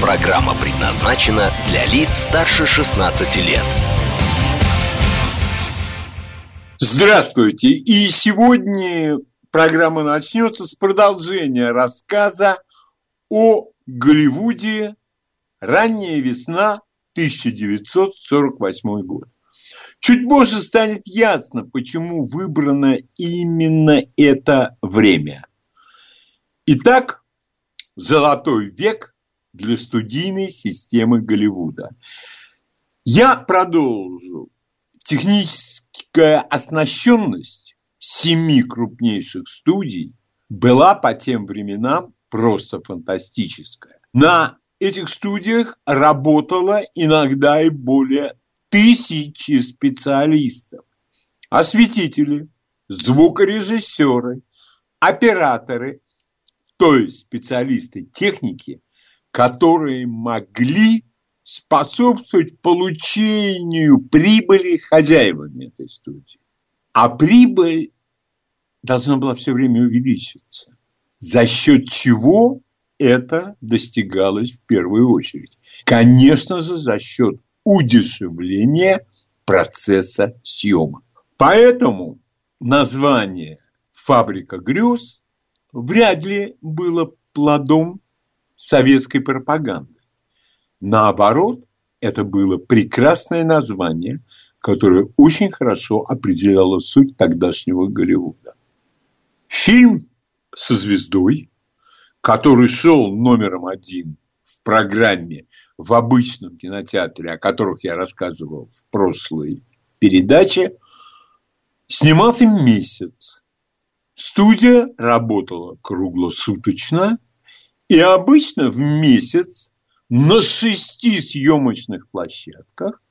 Программа предназначена для лиц старше 16 лет. Здравствуйте! И сегодня программа начнется с продолжения рассказа о Голливуде «Ранняя весна 1948 год». Чуть позже станет ясно, почему выбрано именно это время. Итак, золотой век для студийной системы Голливуда. Я продолжу. Техническая оснащенность семи крупнейших студий была по тем временам просто фантастическая. На этих студиях работало иногда и более тысячи специалистов. Осветители, звукорежиссеры, операторы, то есть специалисты техники, которые могли способствовать получению прибыли хозяевами этой студии. А прибыль должна была все время увеличиваться. За счет чего это достигалось в первую очередь? Конечно же, за счет удешевления процесса съемок. Поэтому название «Фабрика грез» вряд ли было плодом советской пропаганды. Наоборот, это было прекрасное название, которое очень хорошо определяло суть тогдашнего Голливуда. Фильм со звездой, который шел номером один в программе в обычном кинотеатре, о которых я рассказывал в прошлой передаче, снимался месяц. Студия работала круглосуточно, и обычно в месяц на шести съемочных площадках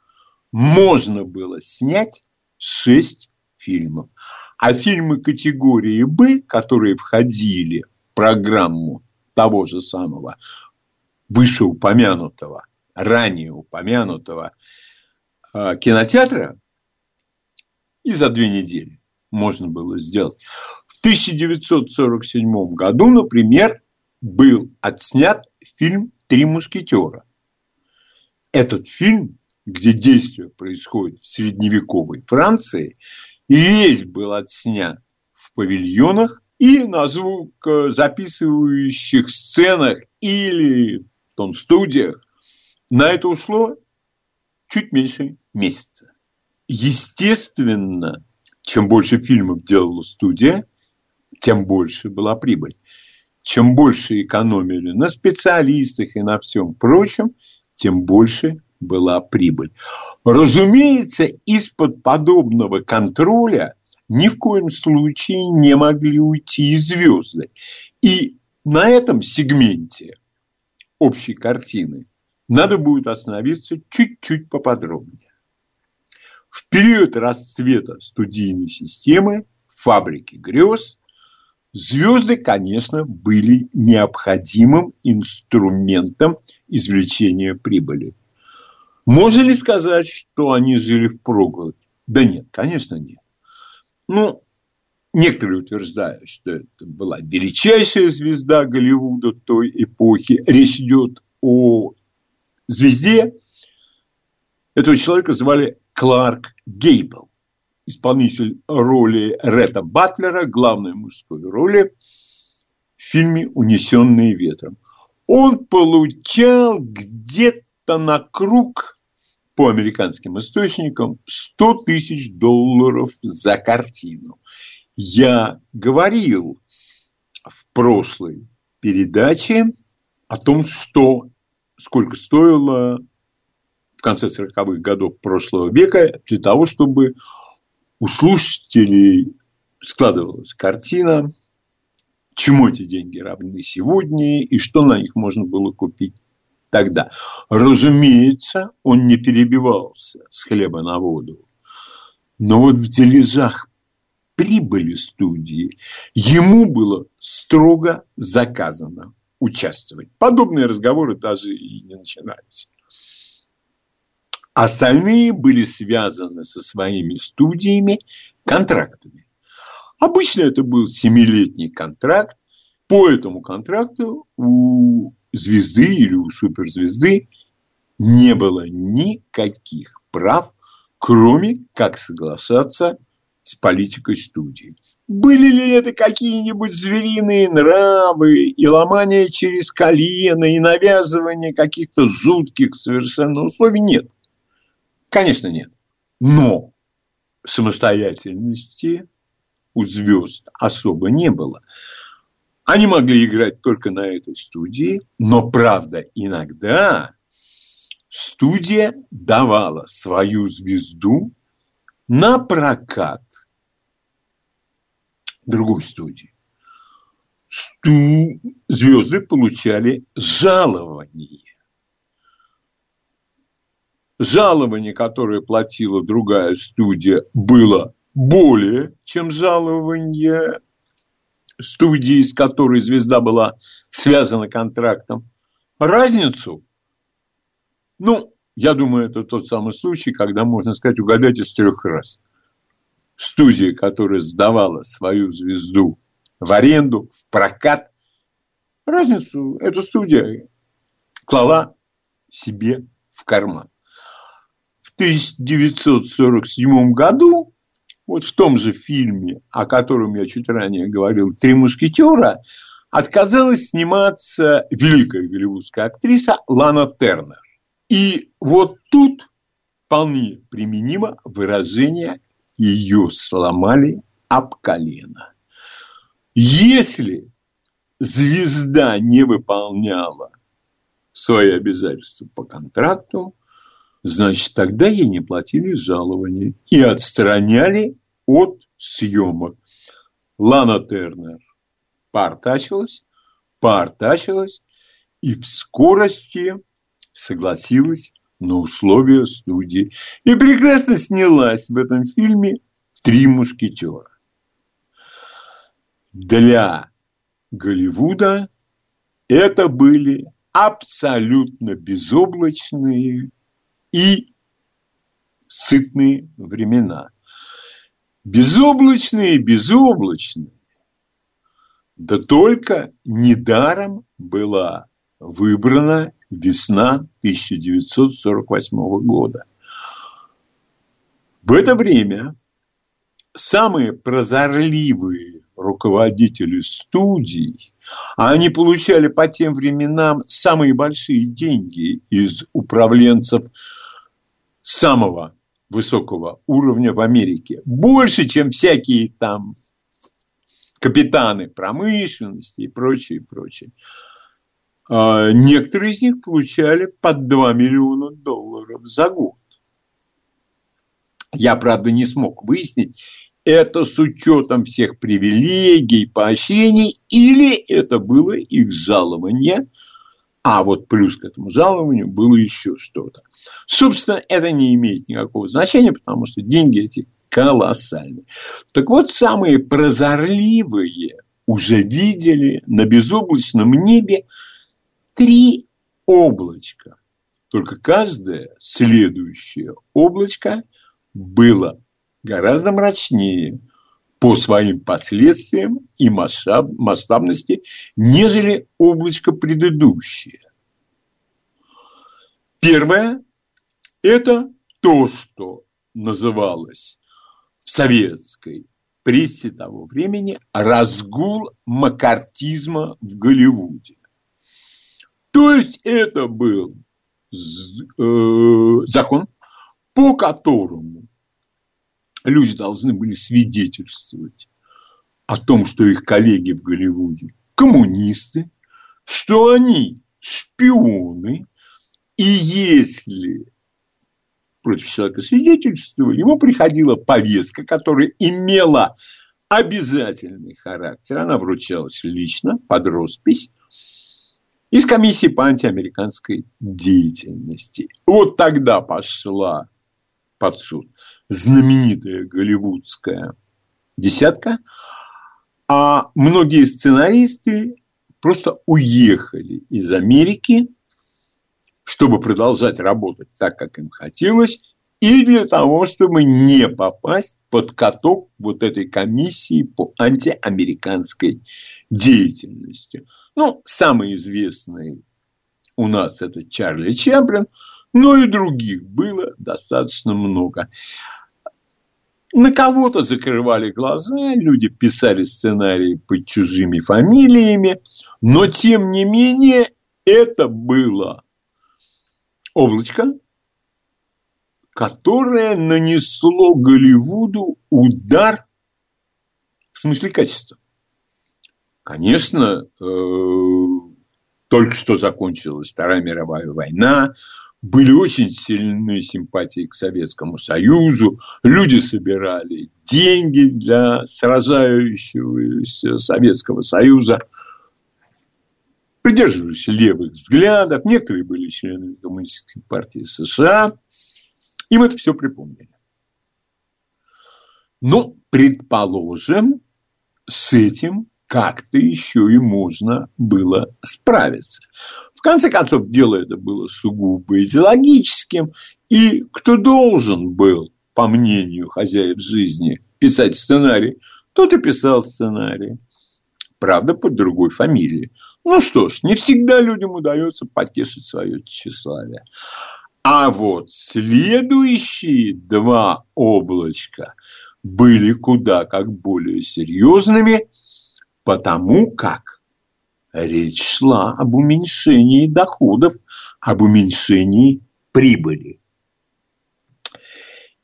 можно было снять шесть фильмов. А фильмы категории «Б», которые входили в программу того же самого вышеупомянутого, ранее упомянутого э, кинотеатра, и за две недели можно было сделать. В 1947 году, например, был отснят фильм «Три мушкетера». Этот фильм, где действие происходит в средневековой Франции, весь был отснят в павильонах и на звук записывающих сценах или тон-студиях. На это ушло чуть меньше месяца. Естественно, чем больше фильмов делала студия, тем больше была прибыль чем больше экономили на специалистах и на всем прочем, тем больше была прибыль. Разумеется, из-под подобного контроля ни в коем случае не могли уйти и звезды. И на этом сегменте общей картины надо будет остановиться чуть-чуть поподробнее. В период расцвета студийной системы, фабрики грез – Звезды, конечно, были необходимым инструментом извлечения прибыли. Можно ли сказать, что они жили в проголодь? Да нет, конечно, нет. Ну, некоторые утверждают, что это была величайшая звезда Голливуда той эпохи. Речь идет о звезде. Этого человека звали Кларк Гейбл исполнитель роли Ретта Батлера, главной мужской роли в фильме «Унесенные ветром». Он получал где-то на круг по американским источникам 100 тысяч долларов за картину. Я говорил в прошлой передаче о том, что сколько стоило в конце 40-х годов прошлого века для того, чтобы у слушателей складывалась картина, чему эти деньги равны сегодня и что на них можно было купить тогда. Разумеется, он не перебивался с хлеба на воду. Но вот в дележах прибыли студии ему было строго заказано участвовать. Подобные разговоры даже и не начинались. Остальные были связаны со своими студиями контрактами. Обычно это был семилетний контракт. По этому контракту у звезды или у суперзвезды не было никаких прав, кроме как соглашаться с политикой студии. Были ли это какие-нибудь звериные нравы и ломание через колено и навязывание каких-то жутких совершенно условий? Нет. Конечно, нет. Но самостоятельности у звезд особо не было. Они могли играть только на этой студии, но правда, иногда студия давала свою звезду на прокат другой студии. Сту... Звезды получали жалование. Жалование, которое платила другая студия, было более, чем жалование студии, с которой звезда была связана контрактом. Разницу, ну, я думаю, это тот самый случай, когда можно сказать, угадать из трех раз. Студия, которая сдавала свою звезду в аренду, в прокат, разницу эта студия клала себе в карман. В 1947 году вот в том же фильме, о котором я чуть ранее говорил, «Три мушкетера», отказалась сниматься великая голливудская актриса Лана Тернер. И вот тут вполне применимо выражение «ее сломали об колено». Если звезда не выполняла свои обязательства по контракту, значит, тогда ей не платили жалования и отстраняли от съемок. Лана Тернер поортачилась, поортачилась и в скорости согласилась на условия студии и прекрасно снялась в этом фильме «Три мушкетера». Для Голливуда это были абсолютно безоблачные и сытные времена. Безоблачные, безоблачные. Да только недаром была выбрана весна 1948 года. В это время самые прозорливые руководители студий, а они получали по тем временам самые большие деньги из управленцев самого высокого уровня в Америке. Больше, чем всякие там капитаны промышленности и прочее, прочее. А некоторые из них получали по 2 миллиона долларов за год. Я, правда, не смог выяснить, это с учетом всех привилегий, поощрений, или это было их жалование – а вот плюс к этому жалованию было еще что-то. Собственно, это не имеет никакого значения, потому что деньги эти колоссальные. Так вот, самые прозорливые уже видели на безоблачном небе три облачка. Только каждое следующее облачко было гораздо мрачнее по своим последствиям и масштаб, масштабности, нежели облачко предыдущее. Первое – это то, что называлось в советской прессе того времени разгул макартизма в Голливуде. То есть это был э, закон, по которому люди должны были свидетельствовать о том, что их коллеги в Голливуде коммунисты, что они шпионы, и если против человека свидетельствовали, ему приходила повестка, которая имела обязательный характер. Она вручалась лично под роспись. из комиссии по антиамериканской деятельности. Вот тогда пошла под суд знаменитая голливудская десятка, а многие сценаристы просто уехали из Америки, чтобы продолжать работать так, как им хотелось, и для того, чтобы не попасть под каток вот этой комиссии по антиамериканской деятельности. Ну, самый известный у нас это Чарли Чаплин, но и других было достаточно много. На кого-то закрывали глаза, люди писали сценарии под чужими фамилиями, но тем не менее это было облачко, которое нанесло Голливуду удар в смысле качества. Конечно, э, только что закончилась Вторая мировая война, были очень сильные симпатии к Советскому Союзу, люди собирали деньги для сражающегося Советского Союза, придерживались левых взглядов, некоторые были членами Коммунистической партии США, им это все припомнили. Ну, предположим, с этим как-то еще и можно было справиться. Конце концов, дело это было сугубо идеологическим, и кто должен был, по мнению хозяев жизни, писать сценарий, тот и писал сценарий. Правда, под другой фамилией. Ну что ж, не всегда людям удается потешить свое тщеславие. А вот следующие два облачка были куда как более серьезными – потому как речь шла об уменьшении доходов, об уменьшении прибыли.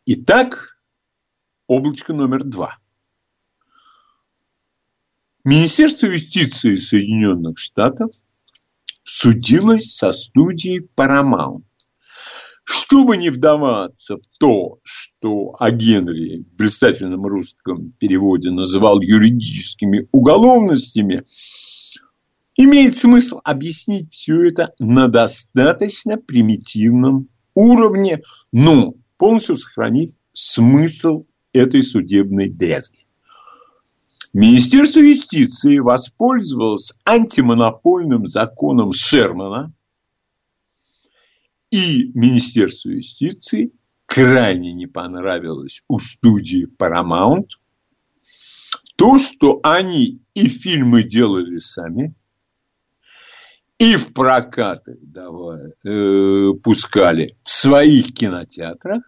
Итак, облачко номер два. Министерство юстиции Соединенных Штатов судилось со студией Paramount чтобы не вдаваться в то, что о Генри в блистательном русском переводе называл юридическими уголовностями, имеет смысл объяснить все это на достаточно примитивном уровне, но полностью сохранив смысл этой судебной дрязги. Министерство юстиции воспользовалось антимонопольным законом Шермана – и Министерству юстиции крайне не понравилось у студии Paramount то, что они и фильмы делали сами, и в прокаты давай, э, пускали в своих кинотеатрах,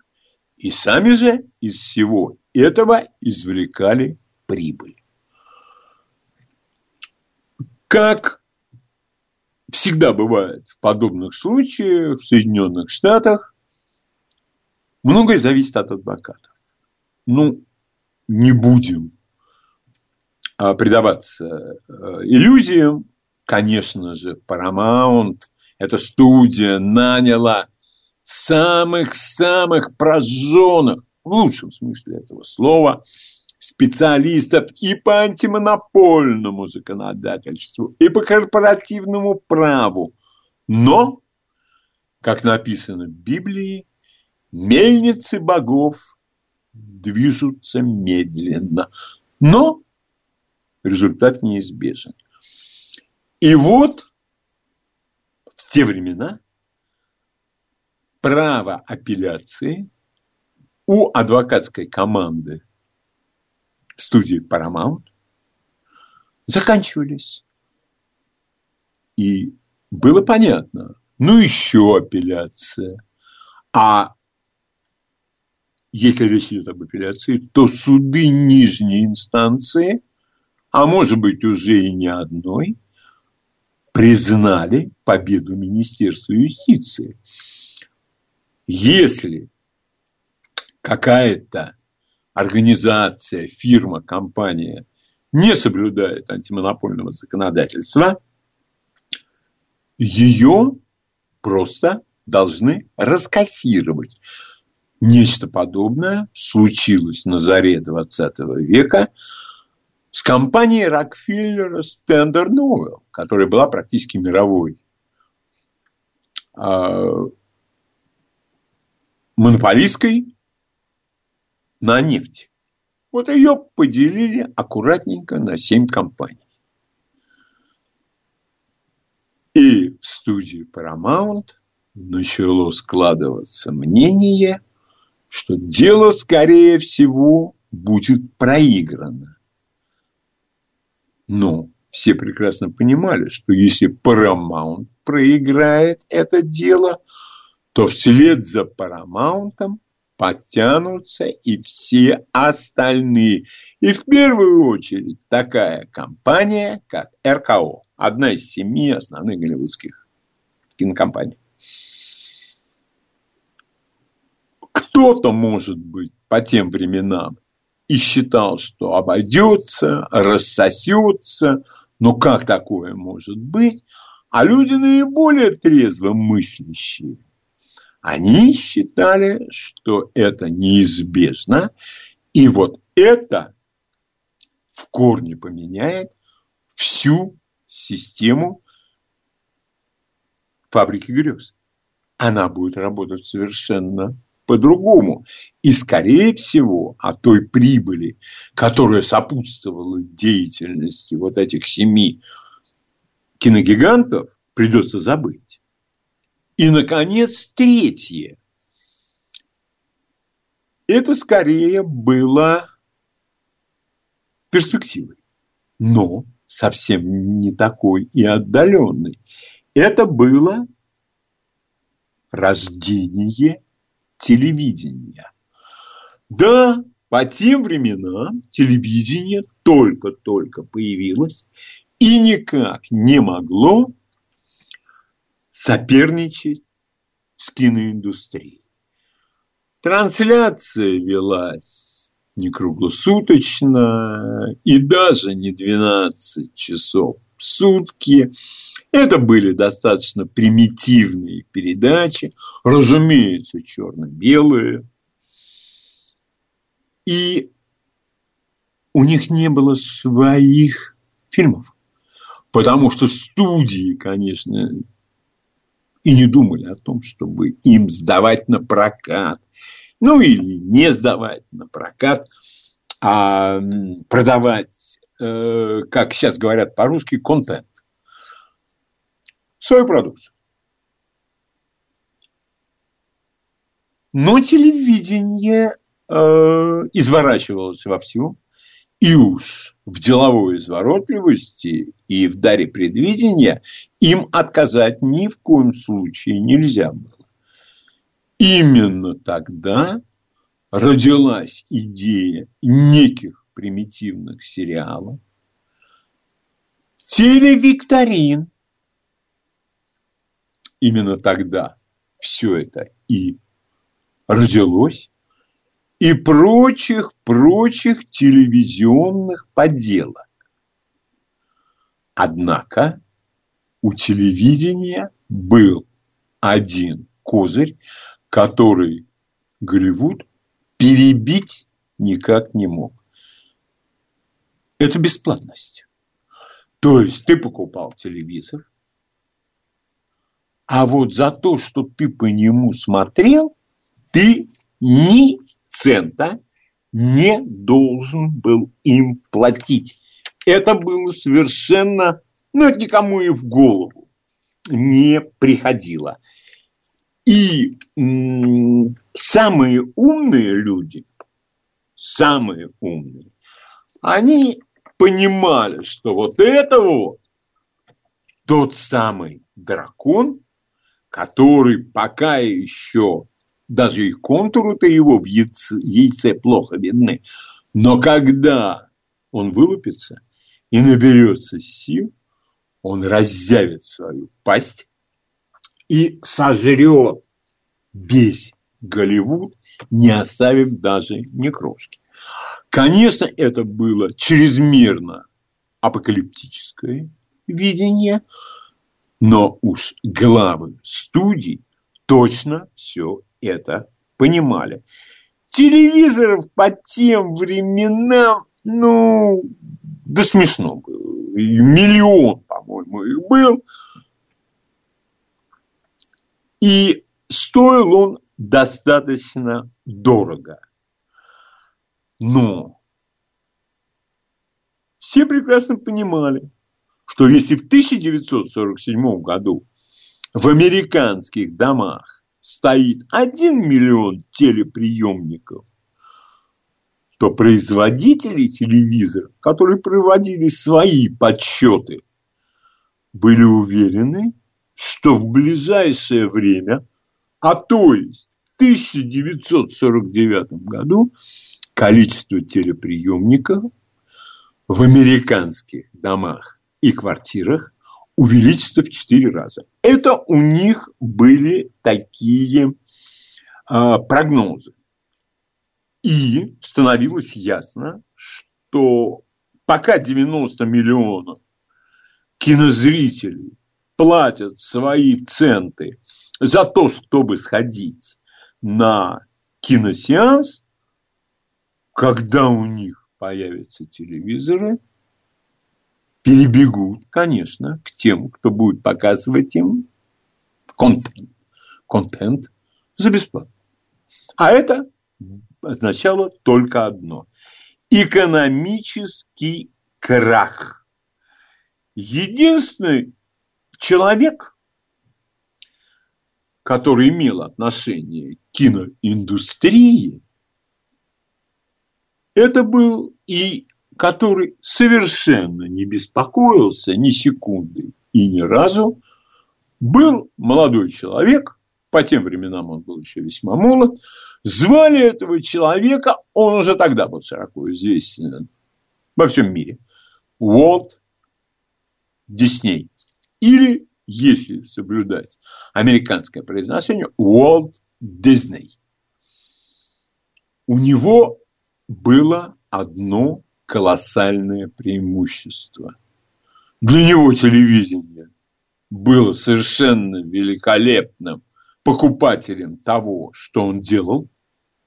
и сами же из всего этого извлекали прибыль. Как всегда бывает в подобных случаях в Соединенных Штатах. Многое зависит от адвокатов. Ну, не будем а, предаваться э, иллюзиям. Конечно же, Paramount, эта студия наняла самых-самых прожженных, в лучшем смысле этого слова, специалистов и по антимонопольному законодательству, и по корпоративному праву. Но, как написано в Библии, мельницы богов движутся медленно. Но результат неизбежен. И вот в те времена право апелляции у адвокатской команды студии Paramount заканчивались. И было понятно, ну еще апелляция. А если речь идет об апелляции, то суды нижней инстанции, а может быть уже и не одной, признали победу Министерства юстиции. Если какая-то организация, фирма, компания не соблюдает антимонопольного законодательства, ее просто должны раскассировать. Нечто подобное случилось на заре 20 века с компанией Рокфеллера Standard Oil, которая была практически мировой э, монополистской на нефть. Вот ее поделили аккуратненько на семь компаний. И в студии Paramount начало складываться мнение, что дело, скорее всего, будет проиграно. Но все прекрасно понимали, что если Paramount проиграет это дело, то вслед за Paramount подтянутся и все остальные. И в первую очередь такая компания, как РКО, одна из семи основных голливудских кинокомпаний. Кто-то, может быть, по тем временам и считал, что обойдется, рассосется, но как такое может быть? А люди наиболее трезво мыслящие, они считали, что это неизбежно, и вот это в корне поменяет всю систему фабрики грез. Она будет работать совершенно по-другому. И, скорее всего, о той прибыли, которая сопутствовала деятельности вот этих семи киногигантов, придется забыть. И, наконец, третье. Это скорее было перспективой, но совсем не такой и отдаленной. Это было рождение телевидения. Да, по тем временам телевидение только-только появилось и никак не могло соперничать с киноиндустрией. Трансляция велась не круглосуточно и даже не 12 часов сутки. Это были достаточно примитивные передачи, разумеется, черно-белые. И у них не было своих фильмов. Потому что студии, конечно, и не думали о том, чтобы им сдавать на прокат. Ну, или не сдавать на прокат, а продавать, как сейчас говорят по-русски, контент. Свою продукцию. Но телевидение э, изворачивалось вовсю. И уж в деловой изворотливости и в даре предвидения им отказать ни в коем случае нельзя было. Именно тогда родилась идея неких примитивных сериалов, телевикторин. Именно тогда все это и родилось и прочих-прочих телевизионных поделок. Однако у телевидения был один козырь, который Голливуд перебить никак не мог. Это бесплатность. То есть ты покупал телевизор, а вот за то, что ты по нему смотрел, ты ни цента не должен был им платить. Это было совершенно, ну, это никому и в голову не приходило. И самые умные люди, самые умные, они понимали, что вот это вот тот самый дракон, который пока еще даже и контуры-то его в яйце, яйце плохо видны. Но когда он вылупится и наберется сил, он разъявит свою пасть и сожрет весь Голливуд, не оставив даже ни крошки. Конечно, это было чрезмерно апокалиптическое видение, но уж главы студий точно все это понимали. Телевизоров по тем временам, ну, да смешно было. Миллион, по-моему, их был. И стоил он достаточно дорого. Но все прекрасно понимали, что если в 1947 году в американских домах стоит 1 миллион телеприемников, то производители телевизоров, которые проводили свои подсчеты, были уверены, что в ближайшее время, а то есть в 1949 году, количество телеприемников в американских домах и квартирах увеличится в 4 раза. Это у них были такие э, прогнозы. И становилось ясно, что пока 90 миллионов кинозрителей платят свои центы за то, чтобы сходить на киносеанс, когда у них появятся телевизоры, перебегут, конечно, к тем, кто будет показывать им контент, контент за бесплатно. А это означало только одно – экономический крах. Единственный человек, который имел отношение к киноиндустрии, это был и который совершенно не беспокоился ни секунды и ни разу, был молодой человек, по тем временам он был еще весьма молод, Звали этого человека, он уже тогда был широко известен во всем мире, Уолт Дисней. Или, если соблюдать американское произношение, Уолт Дисней. У него было одно колоссальное преимущество. Для него телевидение было совершенно великолепным покупателем того, что он делал,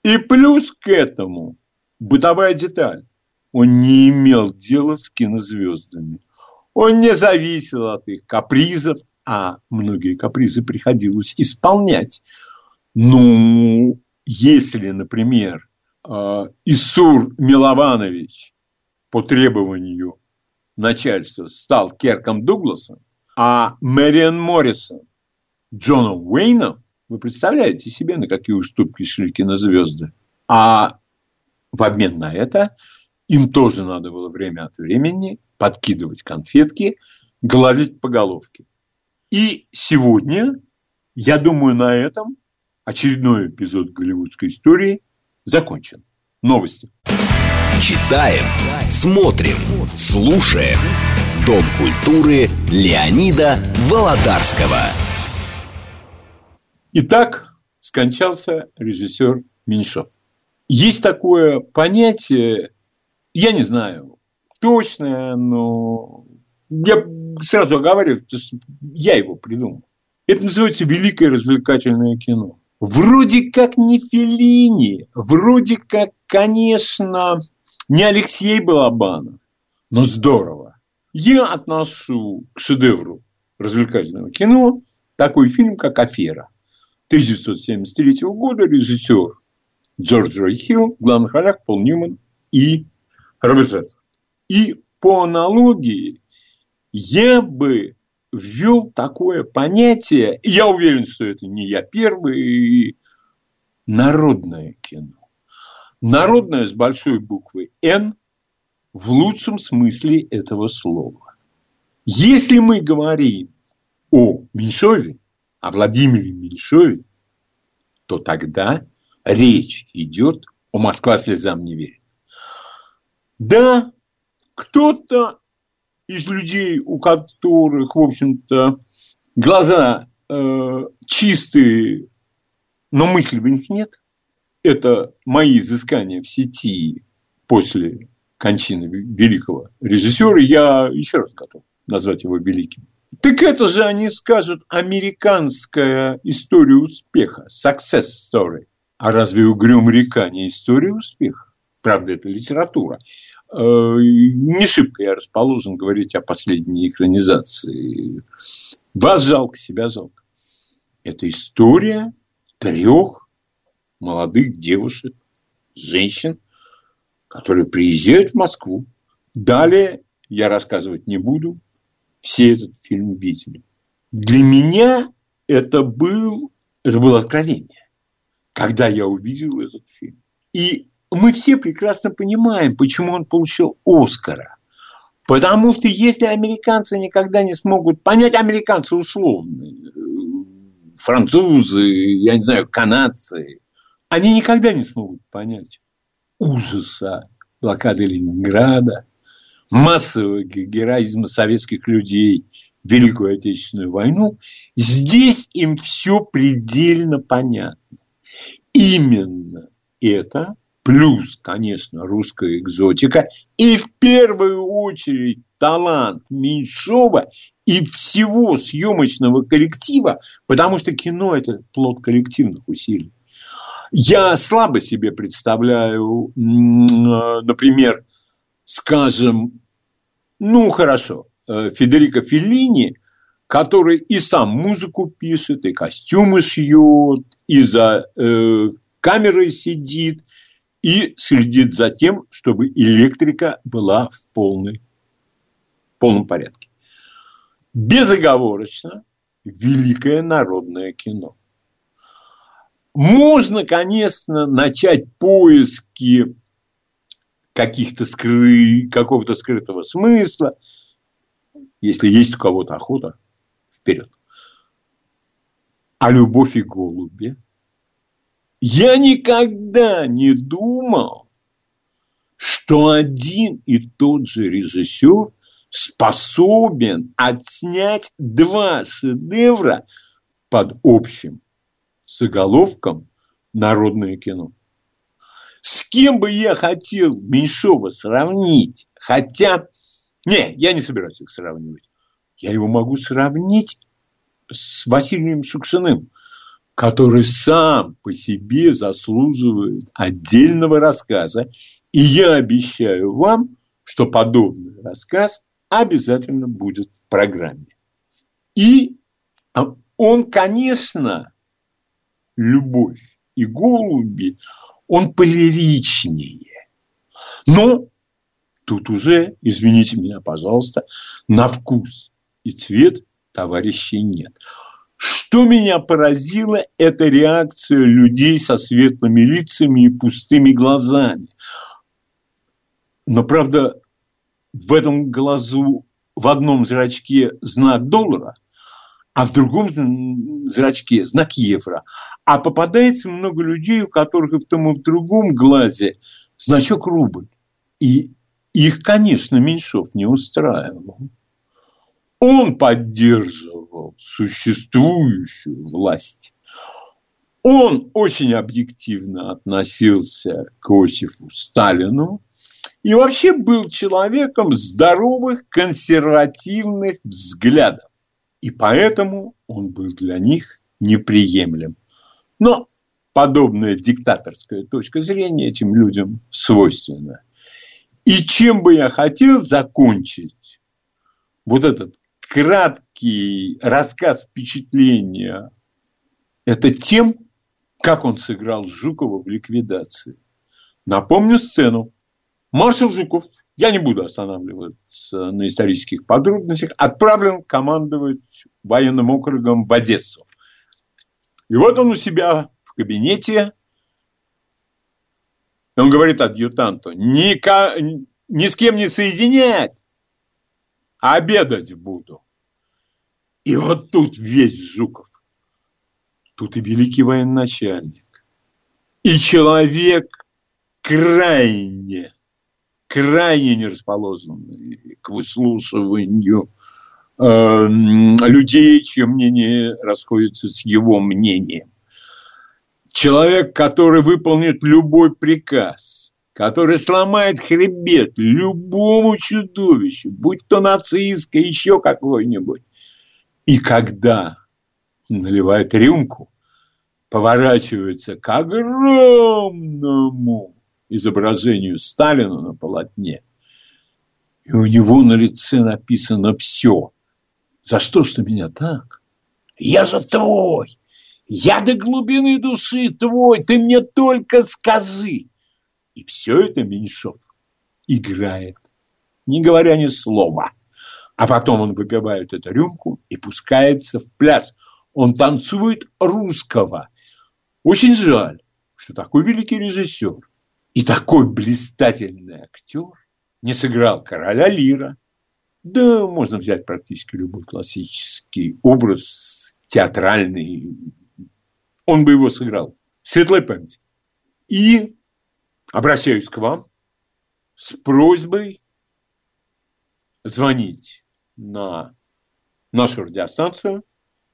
и плюс к этому бытовая деталь. Он не имел дела с кинозвездами. Он не зависел от их капризов, а многие капризы приходилось исполнять. Ну, если, например, Исур Милованович по требованию начальства стал Керком Дугласом, а Мэриан Моррисон Джоном Уэйном, вы представляете себе, на какие уступки шли кинозвезды? А в обмен на это им тоже надо было время от времени подкидывать конфетки, гладить по головке. И сегодня, я думаю, на этом очередной эпизод голливудской истории закончен. Новости. Читаем, смотрим, слушаем. Дом культуры Леонида Володарского. Итак, скончался режиссер Меньшов. Есть такое понятие, я не знаю, точное, но я сразу оговариваю, что я его придумал. Это называется великое развлекательное кино. Вроде как не Феллини, вроде как, конечно, не Алексей Балабанов, но здорово. Я отношу к шедевру развлекательного кино такой фильм, как «Афера». 1973 года режиссер Джордж Рой Хилл, в главных ролях Пол Ньюман и Роберт Редфорд. И по аналогии я бы ввел такое понятие, и я уверен, что это не я первый, народное кино. Народное с большой буквы «Н» в лучшем смысле этого слова. Если мы говорим о Меньшове, о Владимире Меньшове, то тогда речь идет о Москва слезам не верит. Да, кто-то из людей, у которых, в общем-то, глаза э, чистые, но мысли в них нет, это мои изыскания в сети после кончины великого режиссера, я еще раз готов назвать его великим. Так это же они скажут американская история успеха, success story. А разве угрюм река не история успеха? Правда, это литература. Э, не шибко я расположен говорить о последней экранизации. Вас жалко, себя жалко. Это история трех молодых девушек, женщин, которые приезжают в Москву. Далее я рассказывать не буду. Все этот фильм видели. Для меня это, был, это было откровение, когда я увидел этот фильм. И мы все прекрасно понимаем, почему он получил Оскара. Потому что если американцы никогда не смогут понять, американцы условные, французы, я не знаю, канадцы, они никогда не смогут понять ужаса блокады Ленинграда, массового героизма советских людей Великую Отечественную войну, здесь им все предельно понятно. Именно это плюс, конечно, русская экзотика и в первую очередь талант Меньшова и всего съемочного коллектива, потому что кино – это плод коллективных усилий. Я слабо себе представляю, например, скажем, ну хорошо, э, Федерико Феллини, который и сам музыку пишет, и костюмы шьет, и за э, камерой сидит, и следит за тем, чтобы электрика была в, полной, в полном порядке. Безоговорочно великое народное кино. Можно, конечно, начать поиски каких-то скры... какого-то скрытого смысла. Если есть у кого-то охота, вперед. А любовь и голуби? Я никогда не думал, что один и тот же режиссер способен отснять два шедевра под общим заголовком «Народное кино». С кем бы я хотел Меньшова сравнить? Хотя, не, я не собираюсь их сравнивать. Я его могу сравнить с Василием Шукшиным, который сам по себе заслуживает отдельного рассказа. И я обещаю вам, что подобный рассказ обязательно будет в программе. И а, он, конечно, любовь и голуби, он полиричнее. Но тут уже, извините меня, пожалуйста, на вкус и цвет товарищей нет. Что меня поразило, это реакция людей со светлыми лицами и пустыми глазами. Но, правда, в этом глазу, в одном зрачке знак доллара, а в другом зрачке знак евро. А попадается много людей, у которых и в том, и в другом глазе значок рубль. И их, конечно, Меньшов не устраивал. Он поддерживал существующую власть. Он очень объективно относился к Иосифу Сталину и вообще был человеком здоровых консервативных взглядов. И поэтому он был для них неприемлем. Но подобная диктаторская точка зрения этим людям свойственна. И чем бы я хотел закончить вот этот краткий рассказ впечатления, это тем, как он сыграл Жукова в ликвидации. Напомню сцену. Маршал Жуков, я не буду останавливаться на исторических подробностях, отправлен командовать военным округом в Одессу. И вот он у себя в кабинете, и он говорит адъютанту, ни, ни с кем не соединять, обедать буду. И вот тут весь Жуков. Тут и великий военачальник, и человек крайне, крайне не расположенный к выслушиванию э, людей, чье мнение расходится с его мнением. Человек, который выполнит любой приказ, который сломает хребет любому чудовищу, будь то нацистское, еще какой-нибудь. И когда наливает рюмку, поворачивается к огромному изображению Сталина на полотне, и у него на лице написано все – за что ж ты меня так? Я же твой! Я до глубины души твой, ты мне только скажи. И все это Меньшов играет, не говоря ни слова. А потом он выпивает эту рюмку и пускается в пляс. Он танцует русского. Очень жаль, что такой великий режиссер и такой блистательный актер не сыграл короля Лира. Да, можно взять практически любой классический образ театральный. Он бы его сыграл. Светлой памяти. И обращаюсь к вам с просьбой звонить на нашу радиостанцию,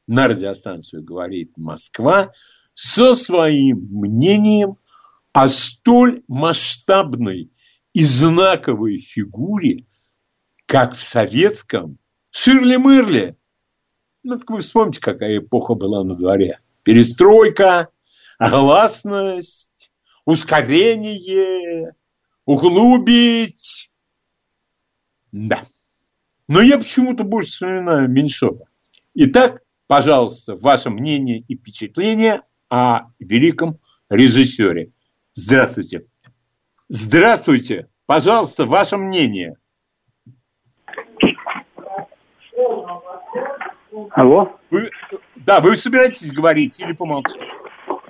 на радиостанцию «Говорит Москва» со своим мнением о столь масштабной и знаковой фигуре, как в советском Ширли Мырли. Ну, так вы вспомните, какая эпоха была на дворе. Перестройка, гласность, ускорение, углубить. Да. Но я почему-то больше вспоминаю Меньшова. Итак, пожалуйста, ваше мнение и впечатление о великом режиссере. Здравствуйте. Здравствуйте. Пожалуйста, ваше мнение. Алло? Вы, да, вы собираетесь говорить или помолчать?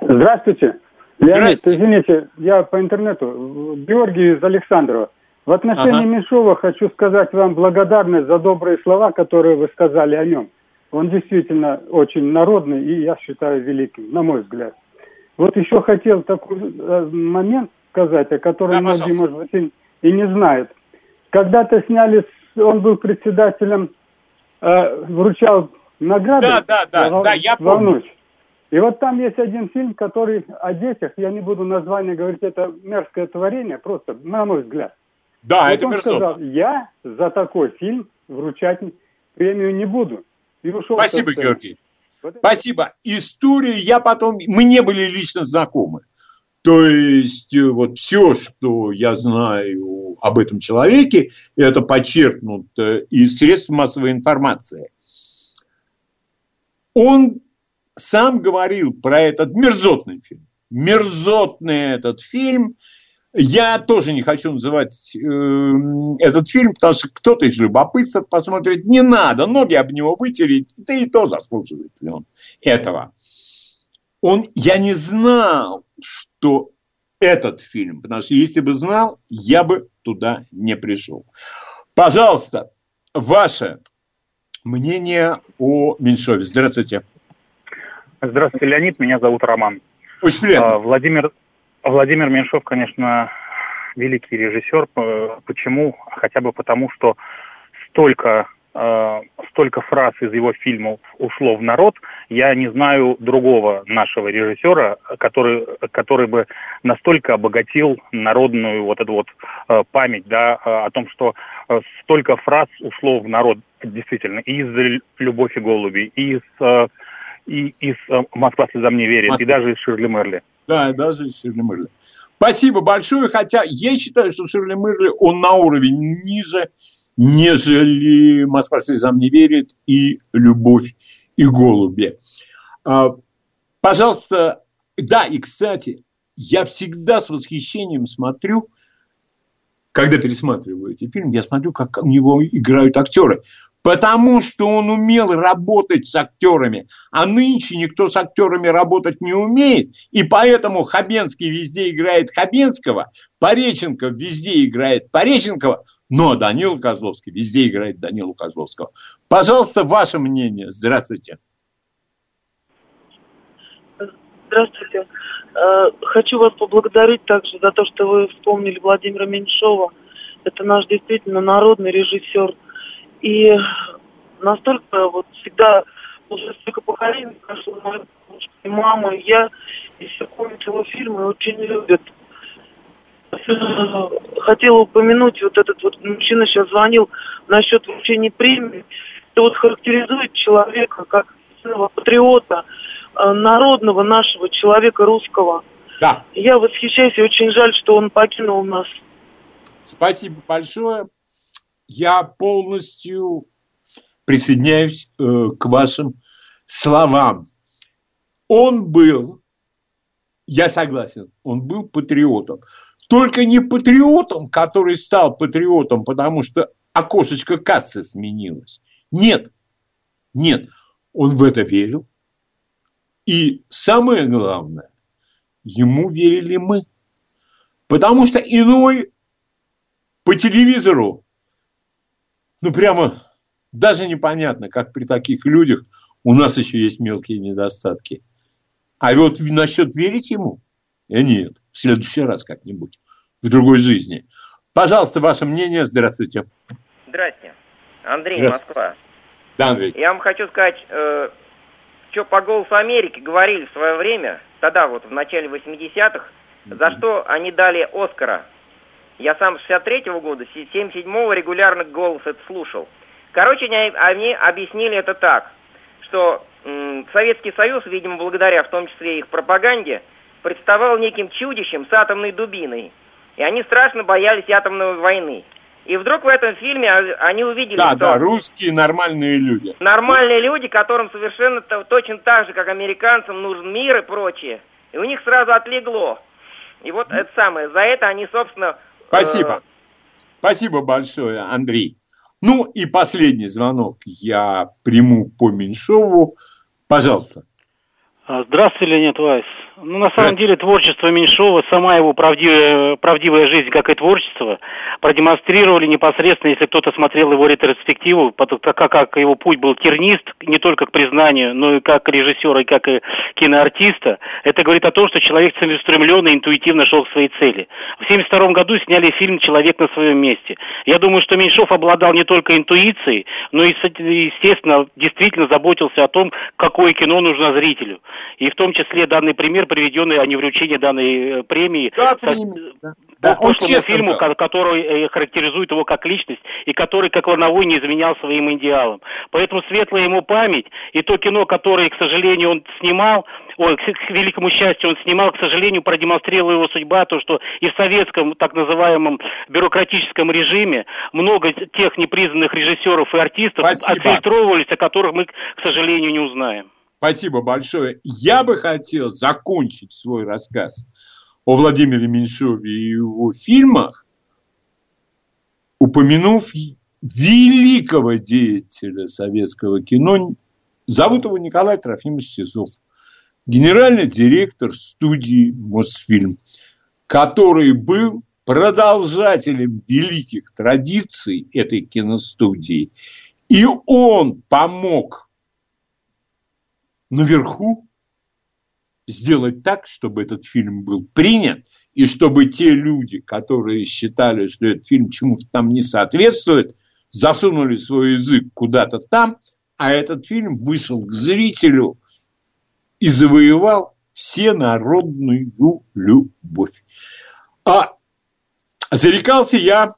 Здравствуйте. Леонид, извините, я по интернету. Георгий из Александрова. В отношении ага. Меньшова хочу сказать вам благодарность за добрые слова, которые вы сказали о нем. Он действительно очень народный и, я считаю, великим, на мой взгляд. Вот еще хотел такой э, момент сказать, о котором да, многие, может быть, и, и не знают. Когда-то сняли, он был председателем, э, вручал награды. Да, да, да, я, да, я помню. И вот там есть один фильм, который о детях, я не буду название говорить, это мерзкое творение, просто, на мой взгляд. Да, вот это он мерзота. сказал, я за такой фильм вручать премию не буду. И ушел Спасибо, Георгий. Вот Спасибо. Историю я потом... Мы не были лично знакомы. То есть, э, вот все, что я знаю об этом человеке, это подчеркнуто из средств массовой информации. Он сам говорил про этот мерзотный фильм. Мерзотный этот фильм. Я тоже не хочу называть э, этот фильм, потому что кто-то из любопытства посмотрит. Не надо, ноги об него вытереть. Да и то заслуживает ли он этого. Он, я не знал, что этот фильм, потому что если бы знал, я бы туда не пришел. Пожалуйста, ваше мнение о Меньшове. Здравствуйте. Здравствуйте, Леонид. Меня зовут Роман. Очень приятно. А, Владимир, Владимир Меньшов, конечно, великий режиссер. Почему? Хотя бы потому, что столько э, столько фраз из его фильмов ушло в народ, я не знаю другого нашего режиссера, который, который бы настолько обогатил народную вот эту вот э, память, да, о том, что э, столько фраз ушло в народ, действительно, и из «Любовь и голуби», и из и из э, «Москва слезам не верит», Москва. и даже из «Ширли Мерли». Да, даже из «Ширли Мерли». Спасибо большое, хотя я считаю, что Ширли Мерли, он на уровень ниже, нежели «Москва слезам не верит» и «Любовь и голуби». А, пожалуйста, да, и, кстати, я всегда с восхищением смотрю, когда пересматриваю эти фильмы, я смотрю, как у него играют актеры. Потому что он умел работать с актерами. А нынче никто с актерами работать не умеет. И поэтому Хабенский везде играет Хабенского, Пореченко везде играет Пореченкова, но Данила Козловский везде играет Данилу Козловского. Пожалуйста, ваше мнение. Здравствуйте. Здравствуйте. Э, хочу вас поблагодарить также за то, что вы вспомнили Владимира Меньшова. Это наш действительно народный режиссер – и настолько вот всегда уже столько поколений прошло, моя мама, и я, и все помнят его фильмы, очень любят. Хотела упомянуть, вот этот вот мужчина сейчас звонил насчет вручения премии. Это вот характеризует человека как патриота, народного нашего человека русского. Да. Я восхищаюсь и очень жаль, что он покинул нас. Спасибо большое я полностью присоединяюсь э, к вашим словам. Он был, я согласен, он был патриотом. Только не патриотом, который стал патриотом, потому что окошечко кассы сменилось. Нет, нет, он в это верил. И самое главное, ему верили мы. Потому что иной по телевизору, ну прямо даже непонятно, как при таких людях у нас еще есть мелкие недостатки. А вот насчет верить ему, э, нет, в следующий раз как-нибудь, в другой жизни. Пожалуйста, ваше мнение. Здравствуйте. Здрасте. Андрей, Здравствуйте. Москва. Да, Андрей. Я вам хочу сказать, э, что по «Голосу Америки» говорили в свое время, тогда вот в начале 80-х, за что они дали Оскара. Я сам с 63-го года, с 77-го регулярно «Голос» это слушал. Короче, они, они объяснили это так, что м, Советский Союз, видимо, благодаря в том числе их пропаганде, представал неким чудищем с атомной дубиной. И они страшно боялись атомной войны. И вдруг в этом фильме они увидели, да, что... Да, русские нормальные люди. Нормальные люди, которым совершенно точно так же, как американцам, нужен мир и прочее. И у них сразу отлегло. И вот это самое, за это они, собственно... Спасибо. Э... Спасибо большое, Андрей. Ну и последний звонок я приму по Меньшову. Пожалуйста. А, здравствуйте, Леонид Вайс. Ну, на самом деле, творчество Меньшова, сама его правдивая, правдивая жизнь, как и творчество, продемонстрировали непосредственно, если кто-то смотрел его ретроспективу, как его путь был тернист, не только к признанию, но и как режиссера, и как и киноартиста, это говорит о том, что человек целеустремленный, интуитивно шел к своей цели. В 1972 году сняли фильм «Человек на своем месте». Я думаю, что Меньшов обладал не только интуицией, но и, естественно, действительно заботился о том, какое кино нужно зрителю. И в том числе данный пример, приведенный о невручении данной э, премии, да, со, да. Да, прошлому фильму, был. который э, характеризует его как личность и который, как Лановой, не изменял своим идеалам. Поэтому светлая ему память и то кино, которое, к сожалению, он снимал, ой, к великому счастью, он снимал, к сожалению, продемонстрировала его судьба, то, что и в советском так называемом бюрократическом режиме много тех непризнанных режиссеров и артистов Спасибо. отфильтровывались, о которых мы, к сожалению, не узнаем. Спасибо большое. Я бы хотел закончить свой рассказ о Владимире Меньшове и его фильмах, упомянув великого деятеля советского кино, зовут его Николай Трофимович Сизов, генеральный директор студии «Мосфильм», который был продолжателем великих традиций этой киностудии. И он помог наверху сделать так, чтобы этот фильм был принят, и чтобы те люди, которые считали, что этот фильм чему-то там не соответствует, засунули свой язык куда-то там, а этот фильм вышел к зрителю и завоевал всенародную любовь. А зарекался я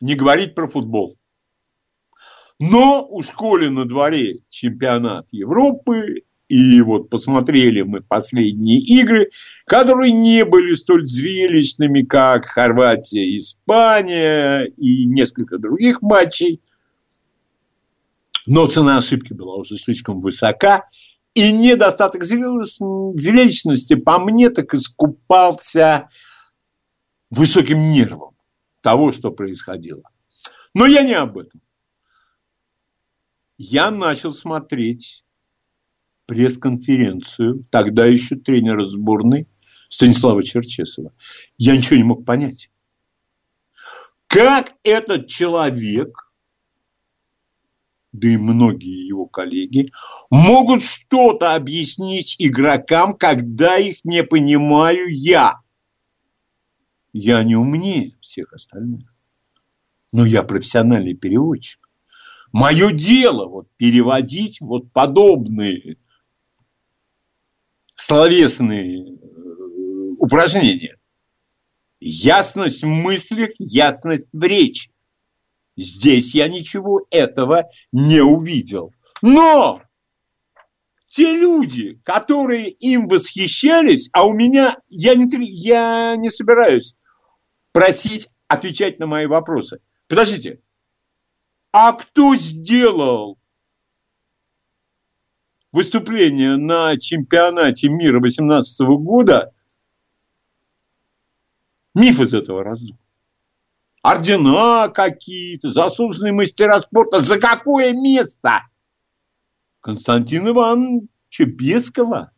не говорить про футбол. Но у школе на дворе чемпионат Европы, и вот посмотрели мы последние игры, которые не были столь зрелищными, как Хорватия, Испания и несколько других матчей. Но цена ошибки была уже слишком высока, и недостаток зрелищности по мне так искупался высоким нервом того, что происходило. Но я не об этом я начал смотреть пресс-конференцию, тогда еще тренера сборной Станислава Черчесова. Я ничего не мог понять. Как этот человек, да и многие его коллеги, могут что-то объяснить игрокам, когда их не понимаю я? Я не умнее всех остальных. Но я профессиональный переводчик. Мое дело вот переводить вот подобные словесные э, упражнения. Ясность в мыслях, ясность в речи. Здесь я ничего этого не увидел. Но те люди, которые им восхищались, а у меня, я не, я не собираюсь просить отвечать на мои вопросы. Подождите, а кто сделал выступление на чемпионате мира 18 года, миф из этого раздул. Ордена какие-то, заслуженные мастера спорта. За какое место? Константин Ивановича Бескова.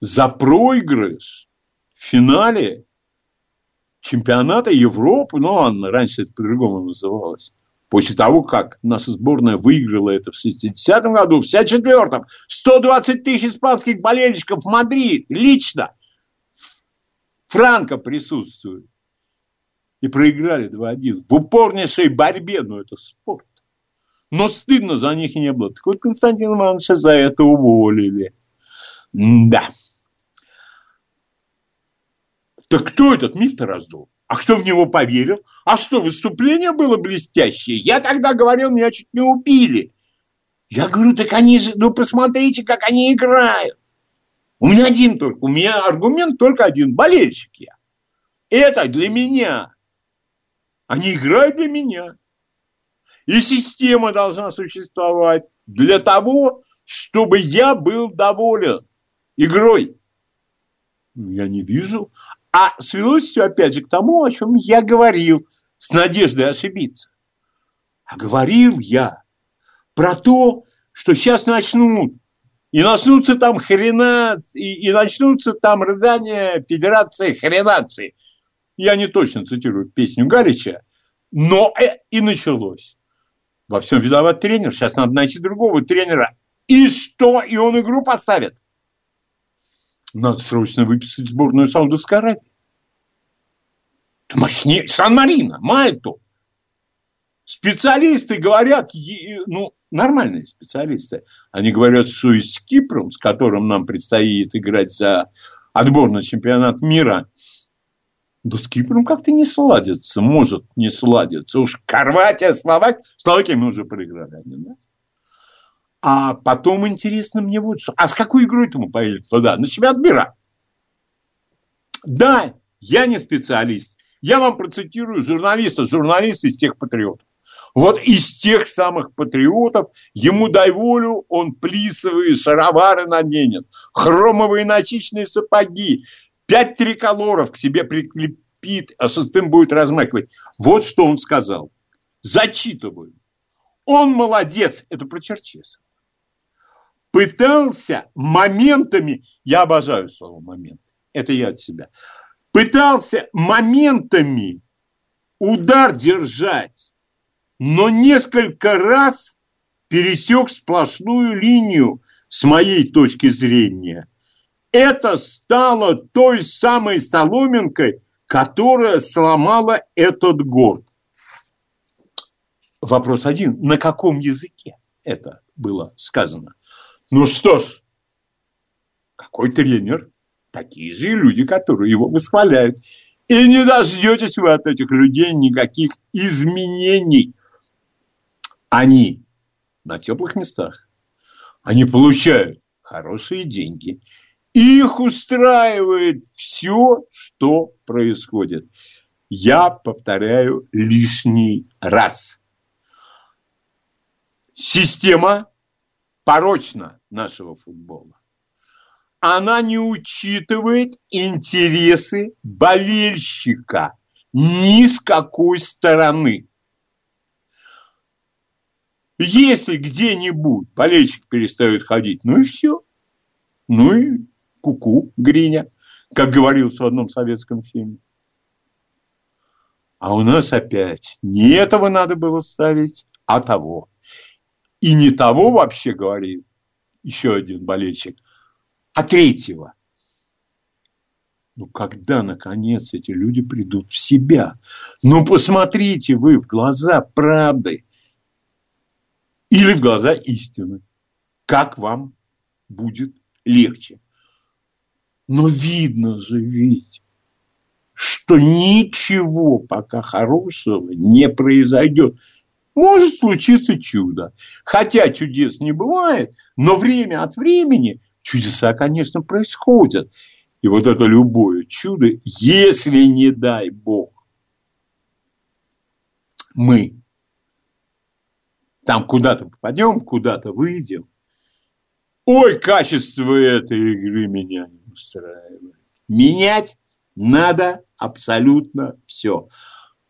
За проигрыш в финале чемпионата Европы, ну ладно, раньше это по-другому называлось, после того, как наша сборная выиграла это в 60-м году, в 64-м, 120 тысяч испанских болельщиков в Мадрид, лично, Франко присутствует. И проиграли 2-1. В упорнейшей борьбе, но это спорт. Но стыдно за них не было. Так вот Константин Ивановича за это уволили. Да. Так кто этот миф-то раздул? А кто в него поверил? А что, выступление было блестящее? Я тогда говорил, меня чуть не убили. Я говорю, так они же, ну посмотрите, как они играют. У меня один только, у меня аргумент только один, болельщик я. Это для меня. Они играют для меня. И система должна существовать для того, чтобы я был доволен игрой. Я не вижу. А свелось все опять же к тому, о чем я говорил, с надеждой ошибиться. А говорил я про то, что сейчас начнут, и начнутся там хрена, и, и начнутся там рыдания Федерации хренации. Я не точно цитирую песню Галича, но э, и началось. Во всем виноват тренер, сейчас надо найти другого тренера. И что? И он игру поставит. Надо срочно выписать сборную Саудовской Аравии. Мощнее. Сан-Марино, Мальту. Специалисты говорят, ну, нормальные специалисты, они говорят, что и с Кипром, с которым нам предстоит играть за отбор на чемпионат мира, да с Кипром как-то не сладится, может не сладится. Уж Хорватия, Словак, Словакия мы уже проиграли. Да? А потом интересно мне вот что. А с какой игрой-то мы поедем туда? На чемпионат мира. Да, я не специалист. Я вам процитирую журналиста, журналиста из тех патриотов. Вот из тех самых патриотов ему дай волю, он плисовые шаровары наденет, хромовые ночичные сапоги, пять триколоров к себе прикрепит, а шестым будет размахивать. Вот что он сказал. Зачитываю. Он молодец, это про Черчесова пытался моментами, я обожаю слово момент, это я от себя, пытался моментами удар держать, но несколько раз пересек сплошную линию с моей точки зрения. Это стало той самой соломинкой, которая сломала этот город. Вопрос один. На каком языке это было сказано? Ну что ж, какой тренер, такие же и люди, которые его восхваляют. И не дождетесь вы от этих людей никаких изменений. Они на теплых местах. Они получают хорошие деньги. Их устраивает все, что происходит. Я повторяю лишний раз. Система порочна нашего футбола. Она не учитывает интересы болельщика ни с какой стороны. Если где-нибудь болельщик перестает ходить, ну и все. Ну и куку, -ку, Гриня, как говорилось в одном советском фильме. А у нас опять не этого надо было ставить, а того. И не того вообще говорит еще один болельщик, а третьего. Ну, когда, наконец, эти люди придут в себя? Ну, посмотрите вы в глаза правды или в глаза истины. Как вам будет легче? Но видно же ведь, что ничего пока хорошего не произойдет может случиться чудо. Хотя чудес не бывает, но время от времени чудеса, конечно, происходят. И вот это любое чудо, если не дай Бог, мы Там куда-то попадем, куда-то выйдем. Ой, качество этой игры меня не устраивает. Менять надо абсолютно все.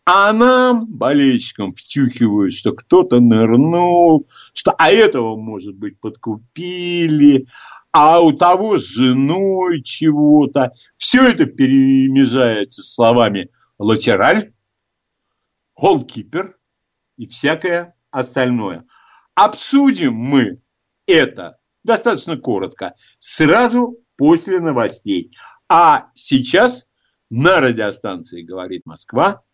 А нам, болельщикам, втюхивают, что кто-то нырнул, что а этого, может быть, подкупили, а у того с женой чего-то. Все это перемежается словами латераль, голкипер и всякое остальное. Обсудим мы это достаточно коротко, сразу после новостей. А сейчас на радиостанции «Говорит Москва»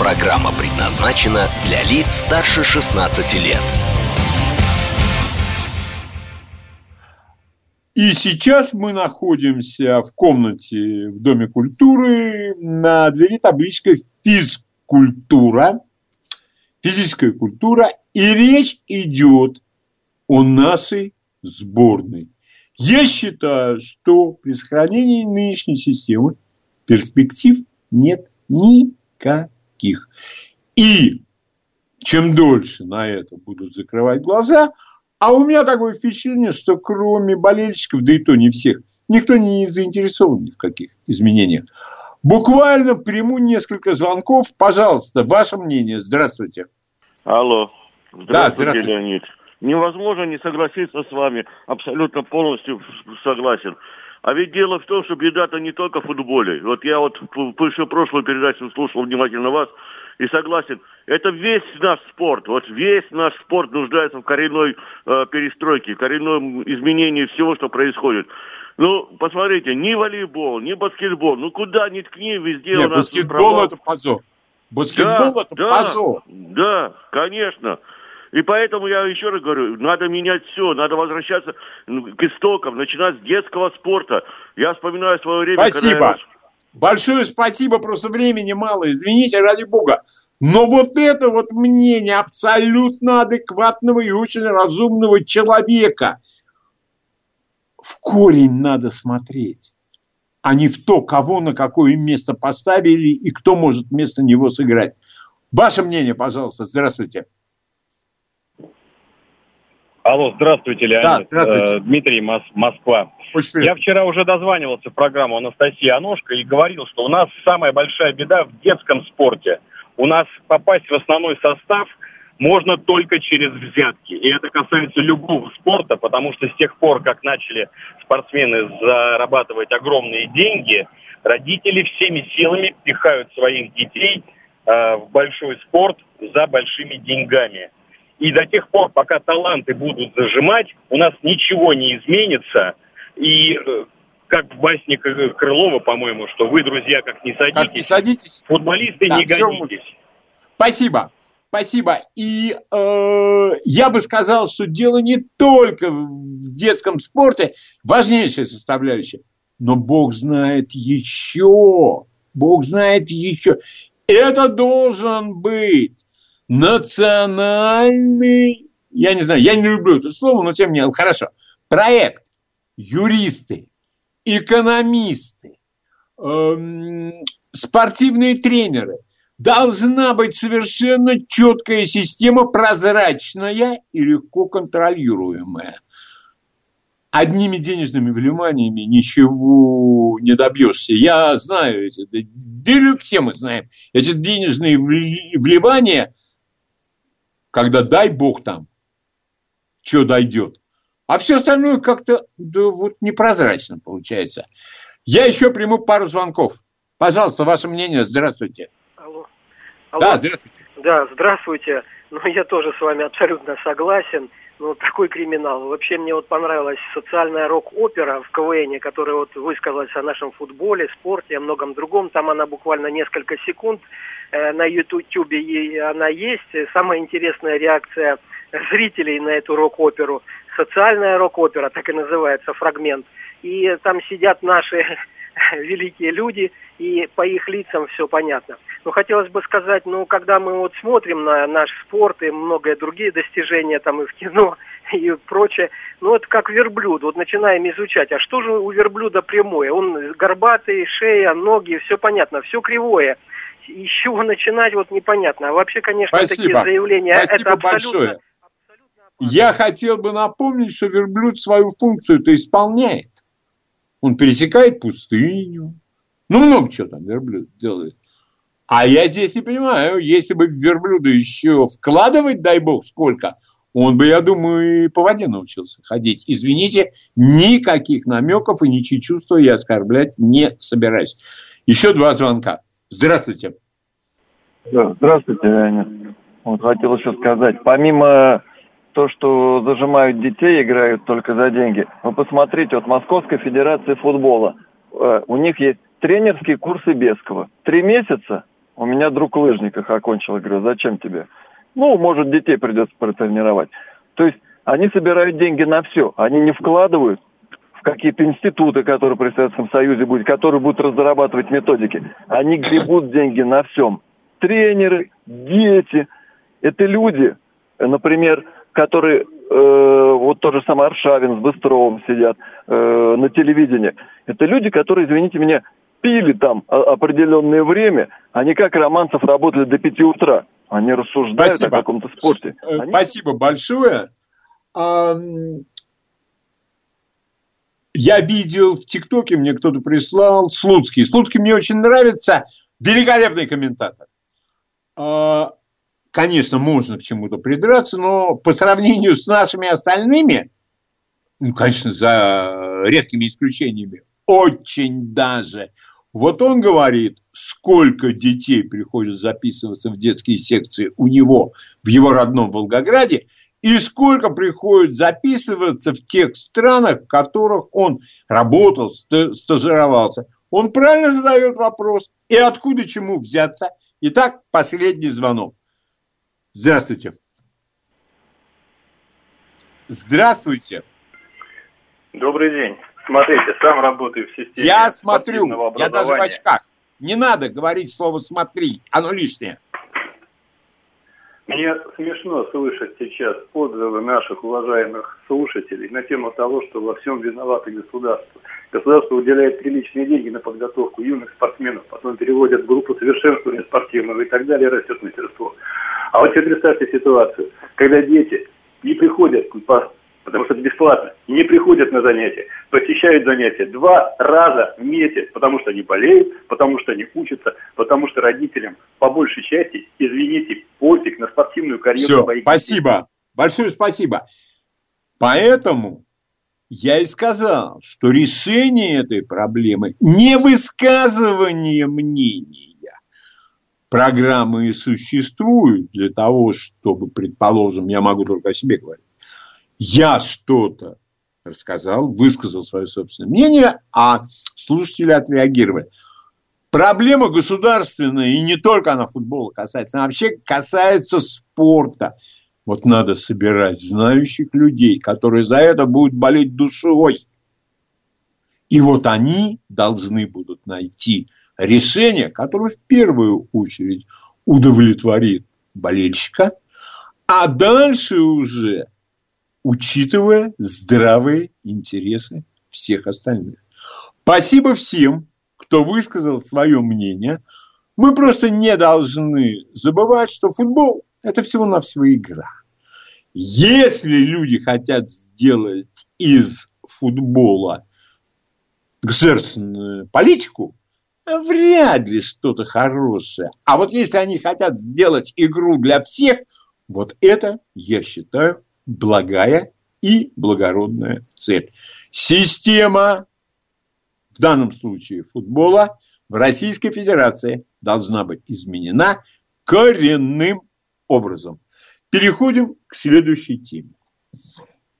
Программа предназначена для лиц старше 16 лет. И сейчас мы находимся в комнате в Доме культуры. На двери табличка «Физкультура», «Физическая культура». И речь идет о нашей сборной. Я считаю, что при сохранении нынешней системы перспектив нет никаких. И чем дольше на это будут закрывать глаза – а у меня такое впечатление, что кроме болельщиков, да и то не всех, никто не заинтересован ни в каких изменениях. Буквально приму несколько звонков. Пожалуйста, ваше мнение. Здравствуйте. Алло. Здравствуйте, да, здравствуйте. Леонид. Невозможно не согласиться с вами. Абсолютно полностью согласен. А ведь дело в том, что беда-то не только в футболе. Вот я вот еще прошлую передачу слушал внимательно вас и согласен. Это весь наш спорт. Вот весь наш спорт нуждается в коренной э, перестройке, коренном изменении всего, что происходит. Ну, посмотрите, ни волейбол, ни баскетбол, ну куда ни ткни, везде Нет, у нас... баскетбол это позор. Баскетбол да, это да, позор. Да, конечно. И поэтому я еще раз говорю, надо менять все, надо возвращаться к истокам, начинать с детского спорта. Я вспоминаю свое время, Спасибо. когда я Большое спасибо, просто времени мало, извините, ради бога. Но вот это вот мнение абсолютно адекватного и очень разумного человека. В корень надо смотреть, а не в то, кого на какое место поставили и кто может вместо него сыграть. Ваше мнение, пожалуйста. Здравствуйте. Алло, здравствуйте, Леонид. Да, здравствуйте. Э, Дмитрий, Мос Москва. Я вчера уже дозванивался в программу Анастасии Аношко и говорил, что у нас самая большая беда в детском спорте. У нас попасть в основной состав можно только через взятки. И это касается любого спорта, потому что с тех пор, как начали спортсмены зарабатывать огромные деньги, родители всеми силами пихают своих детей э, в большой спорт за большими деньгами. И до тех пор, пока таланты будут зажимать, у нас ничего не изменится. И э, как в басне Крылова, по-моему, что вы, друзья, как не садитесь, как не садитесь. футболисты да, не годитесь. Спасибо. Спасибо. И э, я бы сказал, что дело не только в детском спорте, важнейшая составляющая, но Бог знает еще. Бог знает еще. Это должен быть национальный, я не знаю, я не люблю это слово, но тем не менее, хорошо, проект, юристы, экономисты, эм, спортивные тренеры. Должна быть совершенно четкая система, прозрачная и легко контролируемая. Одними денежными вливаниями ничего не добьешься. Я знаю эти, да все мы знаем, эти денежные вливания когда дай бог там, что дойдет. А все остальное как-то да, вот непрозрачно получается. Я еще приму пару звонков. Пожалуйста, ваше мнение. Здравствуйте. Алло. Алло. Да, здравствуйте. Да, здравствуйте. Ну, я тоже с вами абсолютно согласен. Ну, такой криминал. Вообще мне вот понравилась социальная рок-опера в КВН, которая вот высказалась о нашем футболе, спорте, о многом другом. Там она буквально несколько секунд Э, на Ютубе она есть. Самая интересная реакция зрителей на эту рок-оперу. Социальная рок-опера, так и называется фрагмент. И там сидят наши великие люди, и по их лицам все понятно. Но хотелось бы сказать, ну, когда мы вот смотрим на наш спорт и многие другие достижения там и в кино, и прочее, ну, это как верблюд. Вот начинаем изучать, а что же у верблюда прямое? Он горбатый, шея, ноги, все понятно, все кривое. И с чего начинать, вот непонятно. А вообще, конечно, Спасибо. такие заявления, Спасибо это абсолютно... Большое. Я хотел бы напомнить, что верблюд свою функцию-то исполняет. Он пересекает пустыню. Ну, много чего там верблюд делает. А я здесь не понимаю, если бы верблюда еще вкладывать, дай бог, сколько, он бы, я думаю, и по воде научился ходить. Извините, никаких намеков и ничьи чувства я оскорблять не собираюсь. Еще два звонка. Здравствуйте. Здравствуйте, Леонид. Вот хотел еще сказать, помимо то, что зажимают детей, играют только за деньги. Вы посмотрите, вот Московской Федерации футбола, э, у них есть тренерские курсы Бескова. Три месяца у меня друг лыжник их окончил. Говорю, зачем тебе? Ну, может, детей придется протренировать. То есть они собирают деньги на все. Они не вкладывают в какие-то институты, которые при Советском Союзе будут, которые будут разрабатывать методики. Они гребут деньги на всем. Тренеры, дети. Это люди, например, которые, э, вот тот же самый Аршавин с Быстровым сидят э, на телевидении. Это люди, которые, извините меня, пили там определенное время, они как Романцев работали до 5 утра. Они рассуждают Спасибо. о каком-то спорте. Э, они... Спасибо большое. Я видел в ТикТоке, мне кто-то прислал, Слуцкий. Слуцкий мне очень нравится, великолепный комментатор. Конечно, можно к чему-то придраться, но по сравнению с нашими остальными, ну, конечно, за редкими исключениями, очень даже. Вот он говорит, сколько детей приходит записываться в детские секции у него в его родном Волгограде, и сколько приходит записываться в тех странах, в которых он работал, стажировался. Он правильно задает вопрос. И откуда чему взяться? Итак, последний звонок. Здравствуйте. Здравствуйте. Добрый день. Смотрите, сам работаю в системе. Я смотрю, я даже в очках. Не надо говорить слово «смотри», оно лишнее. Мне смешно слышать сейчас отзывы наших уважаемых слушателей на тему того, что во всем виновато государство. Государство уделяет приличные деньги на подготовку юных спортсменов, потом переводят в группу совершенствования спортивного и так далее, растет мастерство. А вот теперь представьте ситуацию, когда дети не приходят по потому что это бесплатно, не приходят на занятия, посещают занятия два раза в месяц, потому что они болеют, потому что они учатся, потому что родителям по большей части, извините, пофиг на спортивную карьеру. Все, своих спасибо, детей. большое спасибо. Поэтому я и сказал, что решение этой проблемы не высказывание мнений, программы и существуют для того, чтобы, предположим, я могу только о себе говорить, я что-то рассказал, высказал свое собственное мнение, а слушатели отреагировали. Проблема государственная, и не только она футбола касается, она вообще касается спорта. Вот надо собирать знающих людей, которые за это будут болеть душой. И вот они должны будут найти решение, которое в первую очередь удовлетворит болельщика, а дальше уже учитывая здравые интересы всех остальных. Спасибо всем, кто высказал свое мнение. Мы просто не должны забывать, что футбол – это всего-навсего игра. Если люди хотят сделать из футбола государственную политику, вряд ли что-то хорошее. А вот если они хотят сделать игру для всех, вот это, я считаю, благая и благородная цель. Система, в данном случае футбола, в Российской Федерации должна быть изменена коренным образом. Переходим к следующей теме.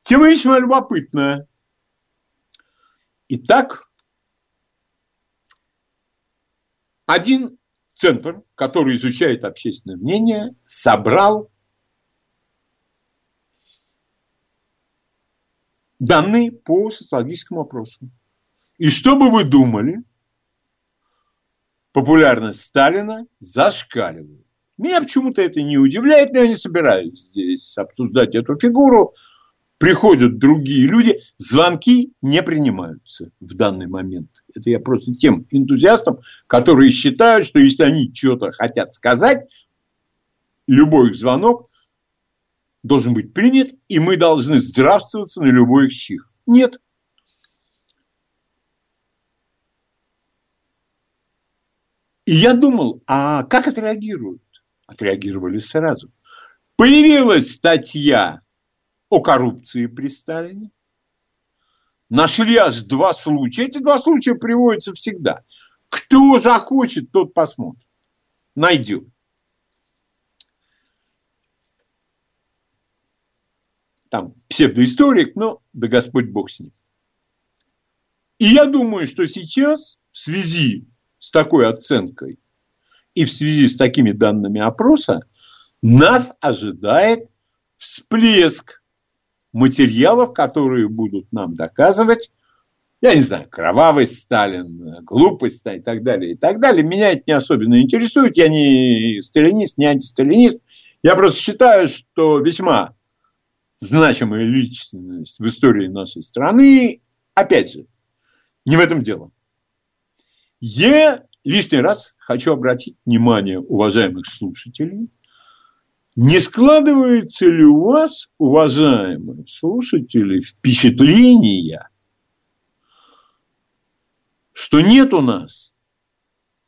Тема весьма любопытная. Итак, Один центр, который изучает общественное мнение, собрал данные по социологическому опросу. И что бы вы думали, популярность Сталина зашкаливает. Меня почему-то это не удивляет, но я не собираюсь здесь обсуждать эту фигуру. Приходят другие люди, звонки не принимаются в данный момент. Это я просто тем энтузиастам, которые считают, что если они что-то хотят сказать, любой их звонок должен быть принят, и мы должны здравствоваться на любой их чих. Нет. И я думал, а как отреагируют? Отреагировали сразу. Появилась статья о коррупции при Сталине. Нашли аж два случая. Эти два случая приводятся всегда. Кто захочет, тот посмотрит. Найдет. Там псевдоисторик, но да Господь Бог с ним. И я думаю, что сейчас в связи с такой оценкой и в связи с такими данными опроса нас ожидает всплеск материалов, которые будут нам доказывать, я не знаю, кровавость Сталин, глупость и так далее, и так далее. Меня это не особенно интересует. Я не сталинист, не антисталинист. Я просто считаю, что весьма значимая личность в истории нашей страны, опять же, не в этом дело. Я лишний раз хочу обратить внимание уважаемых слушателей. Не складывается ли у вас, уважаемые слушатели, впечатление, что нет у нас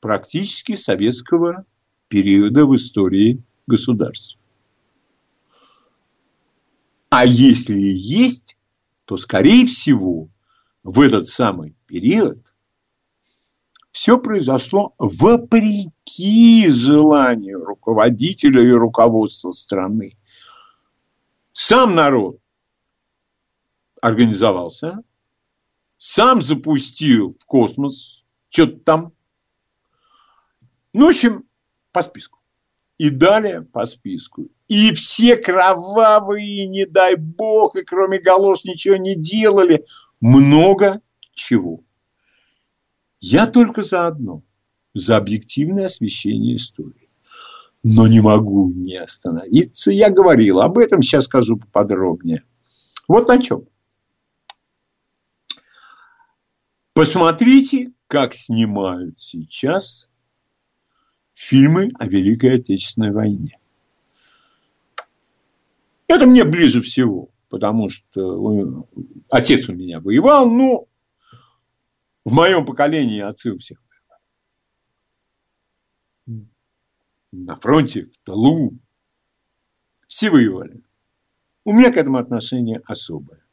практически советского периода в истории государства? А если и есть, то, скорее всего, в этот самый период все произошло вопреки желанию руководителя и руководства страны. Сам народ организовался, сам запустил в космос что-то там. Ну, в общем, по списку. И далее по списку. И все кровавые, не дай бог, и кроме галош ничего не делали. Много чего. Я только за одно. За объективное освещение истории. Но не могу не остановиться. Я говорил об этом, сейчас скажу поподробнее. Вот на чем. Посмотрите, как снимают сейчас фильмы о Великой Отечественной войне. Это мне ближе всего, потому что отец у меня воевал, но в моем поколении отцы у всех. На фронте, в тылу. Все воевали. У меня к этому отношение особое.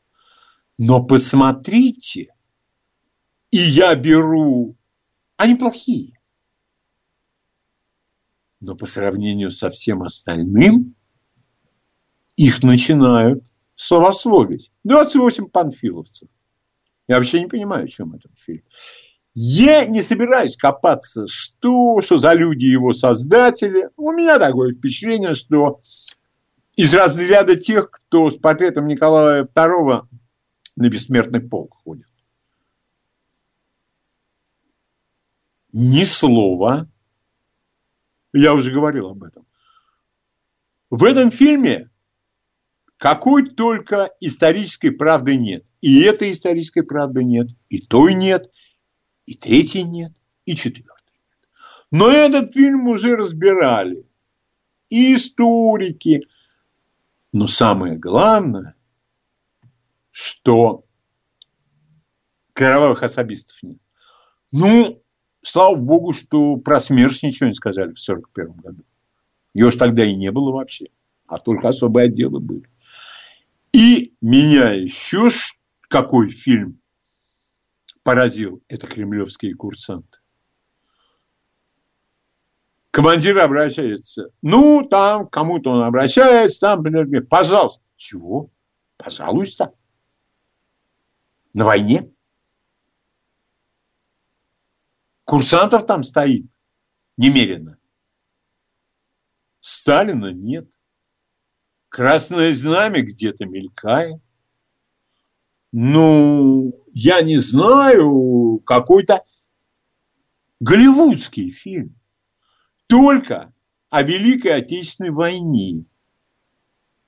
Но посмотрите, и я беру, они плохие. Но по сравнению со всем остальным, их начинают словословить. 28 панфиловцев. Я вообще не понимаю, о чем этот фильм. Я не собираюсь копаться, что, что за люди его создатели. У меня такое впечатление, что из разряда тех, кто с портретом Николая II на бессмертный полк ходит. Ни слова. Я уже говорил об этом. В этом фильме какой только исторической правды нет. И этой исторической правды нет, и той нет, и третьей нет, и четвертой нет. Но этот фильм уже разбирали и историки. Но самое главное, что кровавых особистов нет. Ну, слава богу, что про смерть ничего не сказали в 1941 году. Ее же тогда и не было вообще, а только особые отделы были. И меня еще какой фильм поразил, это «Кремлевские курсанты». Командир обращается. Ну, там кому-то он обращается, там, пожалуйста. Чего? Пожалуйста. На войне? Курсантов там стоит немерено. Сталина нет. Красное знамя где-то мелькает. ну, я не знаю, какой-то голливудский фильм. Только о Великой Отечественной войне.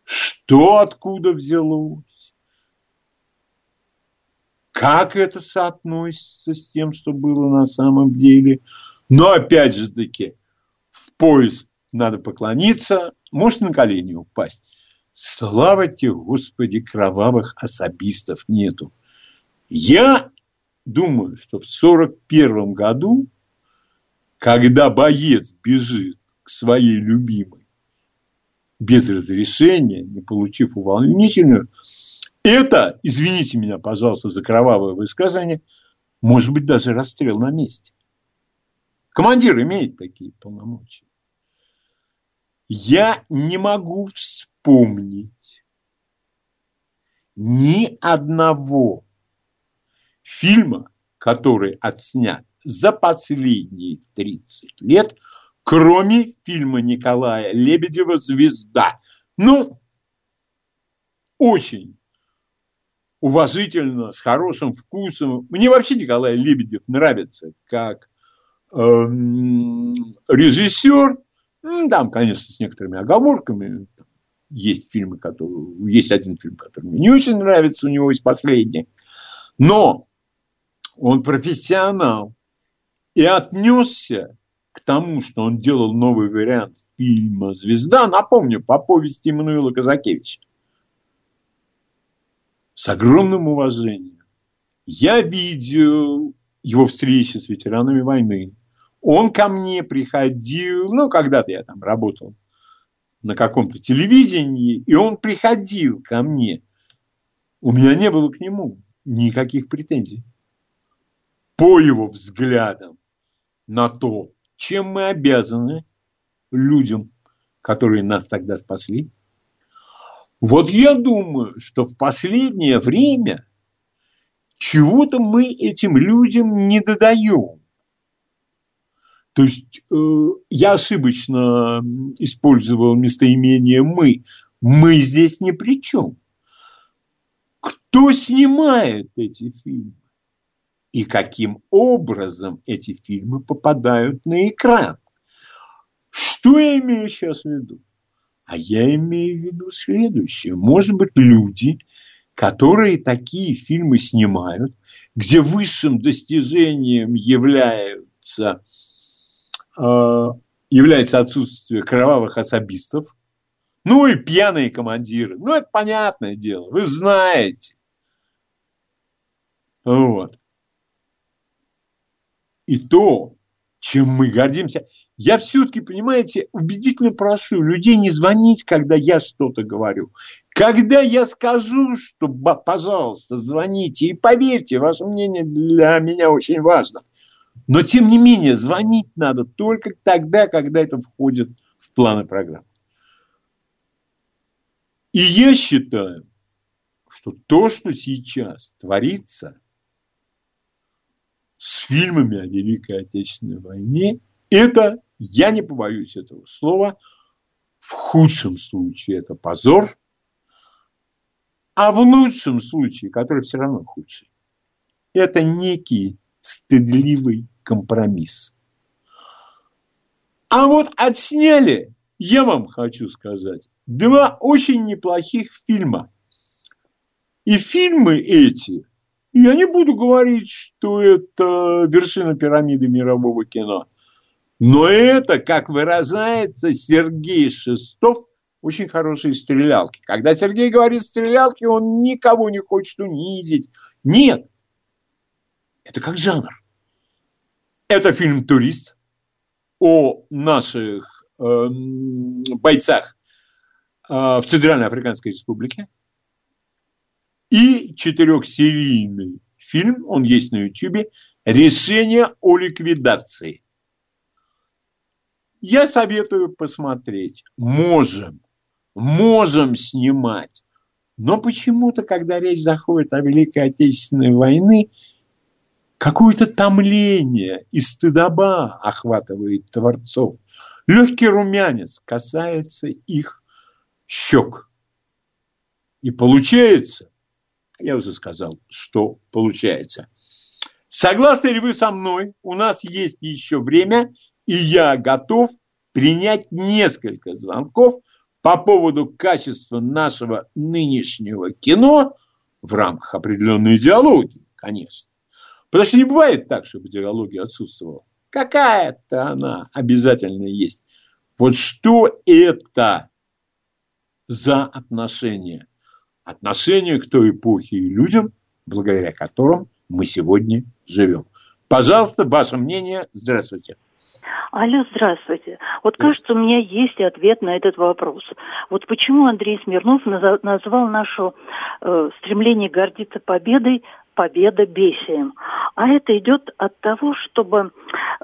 Что откуда взялось? Как это соотносится с тем, что было на самом деле? Но опять же таки, в пояс надо поклониться, может на колени упасть. Слава тебе, Господи, кровавых особистов нету. Я думаю, что в сорок первом году, когда боец бежит к своей любимой без разрешения, не получив увольнительную, это, извините меня, пожалуйста, за кровавое высказывание, может быть даже расстрел на месте. Командир имеет такие полномочия. Я не могу вспомнить ни одного фильма, который отснят за последние 30 лет, кроме фильма Николая Лебедева «Звезда». Ну, очень уважительно, с хорошим вкусом. Мне вообще Николай Лебедев нравится как э, режиссер. Там, конечно, с некоторыми оговорками. Есть фильмы, которые... Есть один фильм, который мне не очень нравится, у него есть последний. Но он профессионал и отнесся к тому, что он делал новый вариант фильма «Звезда», напомню, по повести Эммануила Казакевича. С огромным уважением. Я видел его встречи с ветеранами войны. Он ко мне приходил, ну, когда-то я там работал на каком-то телевидении, и он приходил ко мне. У меня не было к нему никаких претензий. По его взглядам на то, чем мы обязаны людям, которые нас тогда спасли. Вот я думаю, что в последнее время чего-то мы этим людям не додаем. То есть э, я ошибочно использовал местоимение «мы». Мы здесь ни при чем. Кто снимает эти фильмы? и каким образом эти фильмы попадают на экран. Что я имею сейчас в виду? А я имею в виду следующее. Может быть, люди, которые такие фильмы снимают, где высшим достижением являются, является отсутствие кровавых особистов, ну и пьяные командиры. Ну, это понятное дело, вы знаете. Вот и то, чем мы гордимся. Я все-таки, понимаете, убедительно прошу людей не звонить, когда я что-то говорю. Когда я скажу, что, пожалуйста, звоните. И поверьте, ваше мнение для меня очень важно. Но, тем не менее, звонить надо только тогда, когда это входит в планы программы. И я считаю, что то, что сейчас творится – с фильмами о Великой Отечественной войне, это, я не побоюсь этого слова, в худшем случае это позор, а в лучшем случае, который все равно худший, это некий стыдливый компромисс. А вот отсняли, я вам хочу сказать, два очень неплохих фильма. И фильмы эти я не буду говорить, что это вершина пирамиды мирового кино. Но это, как выражается Сергей Шестов, очень хорошие стрелялки. Когда Сергей говорит стрелялки, он никого не хочет унизить. Нет. Это как жанр. Это фильм «Турист» о наших э, бойцах э, в Центральной Африканской Республике и четырехсерийный фильм, он есть на YouTube, «Решение о ликвидации». Я советую посмотреть. Можем, можем снимать. Но почему-то, когда речь заходит о Великой Отечественной войне, какое-то томление и стыдоба охватывает творцов. Легкий румянец касается их щек. И получается, я уже сказал, что получается. Согласны ли вы со мной? У нас есть еще время, и я готов принять несколько звонков по поводу качества нашего нынешнего кино в рамках определенной идеологии, конечно. Потому что не бывает так, чтобы идеология отсутствовала. Какая-то она обязательно есть. Вот что это за отношения? Отношения к той эпохе и людям, благодаря которым мы сегодня живем. Пожалуйста, ваше мнение. Здравствуйте. Алло, здравствуйте. Вот кажется, у меня есть ответ на этот вопрос. Вот почему Андрей Смирнов назвал наше э, стремление гордиться победой победа бесием. А это идет от того, чтобы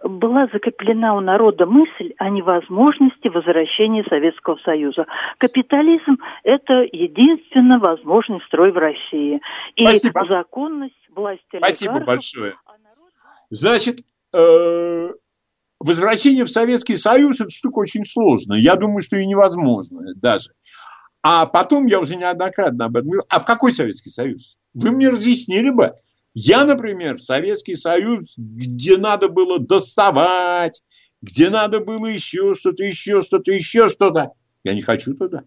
была закреплена у народа мысль о невозможности возвращения Советского Союза. Капитализм – это единственно возможный строй в России. И Спасибо. законность власти Спасибо большое. Значит, э, возвращение в Советский Союз – это штука очень сложная. Я думаю, что и невозможно даже. А потом, я уже неоднократно об этом говорил, а в какой Советский Союз? Вы мне разъяснили бы. Я, например, в Советский Союз, где надо было доставать, где надо было еще что-то, еще что-то, еще что-то. Я не хочу туда.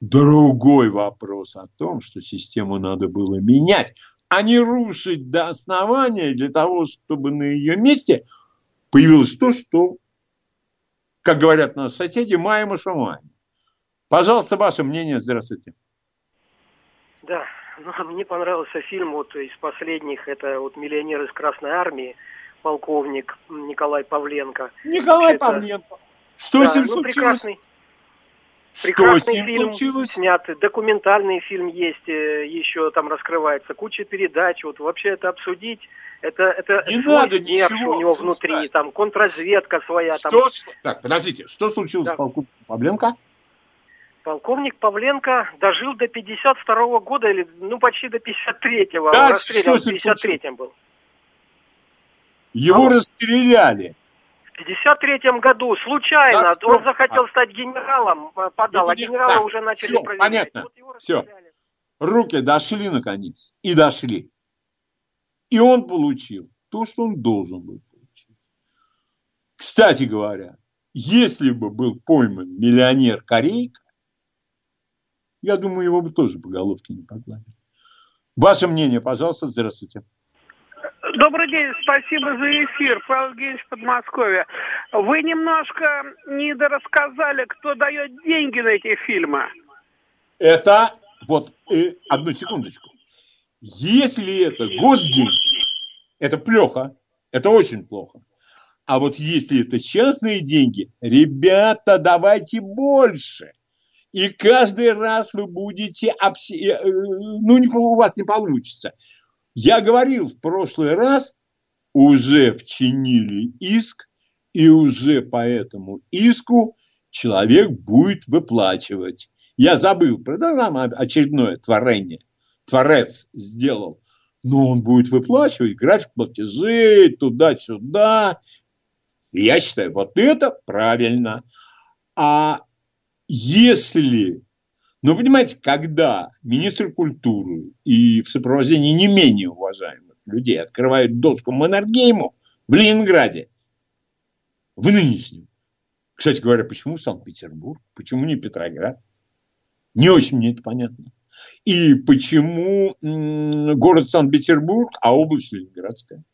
Другой вопрос о том, что систему надо было менять, а не рушить до основания для того, чтобы на ее месте появилось то, что, как говорят наши соседи, маем и шумаем. Пожалуйста, ваше мнение. Здравствуйте. Да, ну, мне понравился фильм вот из последних, это вот «Миллионер из Красной Армии», полковник Николай Павленко. Николай это... Павленко. Что да, с ним ну, случилось? Прекрасный, что прекрасный фильм случилось? снят, документальный фильм есть, э, еще там раскрывается, куча передач, вот вообще это обсудить, это, это не надо ничего у него внутри, там контрразведка своя. Что, там... Так, подождите, что случилось да. с полковником Павленко? Полковник Павленко дожил до 52 -го года, или ну почти до 53-го. Да, расстрелян в 53-м был. Его а расстреляли. В 53-м году случайно За он захотел стать генералом, э, подал, а генерала уже начали все, проверять. Понятно, вот все. Руки дошли наконец, и дошли. И он получил то, что он должен был получить. Кстати говоря, если бы был пойман миллионер Корейка, я думаю, его бы тоже по головке не погладили. Ваше мнение, пожалуйста, здравствуйте. Добрый день, спасибо за эфир. Павел Евгеньевич Подмосковье. Вы немножко недорассказали, кто дает деньги на эти фильмы. Это, вот, э, одну секундочку. Если это госденьги, это плохо, это очень плохо. А вот если это частные деньги, ребята, давайте больше – и каждый раз вы будете, обсе... Э, э, ну, у вас не получится. Я говорил в прошлый раз, уже вчинили иск, и уже по этому иску человек будет выплачивать. Я забыл, правда, нам очередное творение. Творец сделал. Но он будет выплачивать график платежей туда-сюда. Я считаю, вот это правильно. А если, ну, понимаете, когда министр культуры и в сопровождении не менее уважаемых людей открывают доску Маннергейму в Ленинграде, в нынешнем, кстати говоря, почему Санкт-Петербург, почему не Петроград? Не очень мне это понятно. И почему город Санкт-Петербург, а область Ленинградская?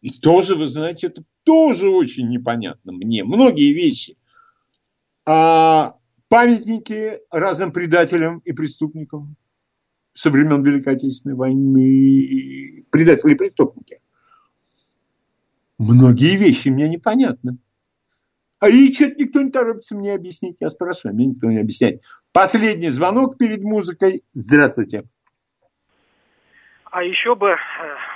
И тоже, вы знаете, это тоже очень непонятно мне. Многие вещи – а памятники разным предателям и преступникам со времен Великой Отечественной войны, предатели и преступники. Многие вещи мне непонятны. А и что-то никто не торопится мне объяснить. Я спрашиваю, мне никто не объясняет. Последний звонок перед музыкой. Здравствуйте. А еще бы э,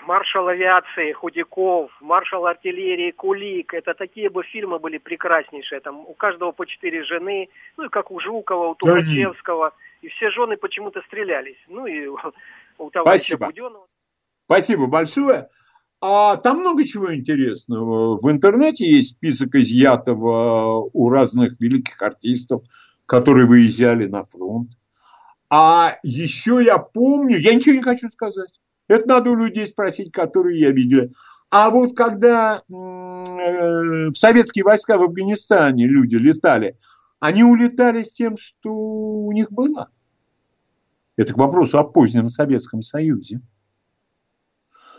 маршал авиации Худяков, маршал артиллерии Кулик. Это такие бы фильмы были прекраснейшие. Там у каждого по четыре жены, ну и как у Жукова, у Тухачевского. И все жены почему-то стрелялись. Ну и у товарища Спасибо. Буденова. Спасибо большое. А там много чего интересного. В интернете есть список изъятого у разных великих артистов, которые выезжали на фронт. А еще я помню, я ничего не хочу сказать. Это надо у людей спросить, которые я видел. А вот когда э, в советские войска в Афганистане люди летали, они улетали с тем, что у них было. Это к вопросу о позднем Советском Союзе.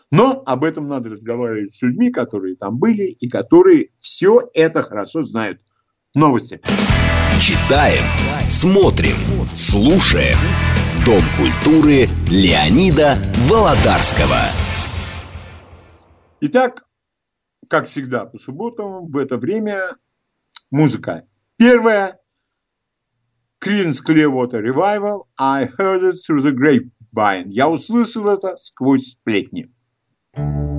Но об этом надо разговаривать с людьми, которые там были и которые все это хорошо знают. Новости. Читаем, смотрим, слушаем. Дом культуры Леонида Володарского. Итак, как всегда по субботам, в это время музыка. Первая Creedence Clearwater Revival I heard it through the grapevine. Я услышал это сквозь сплетни. love you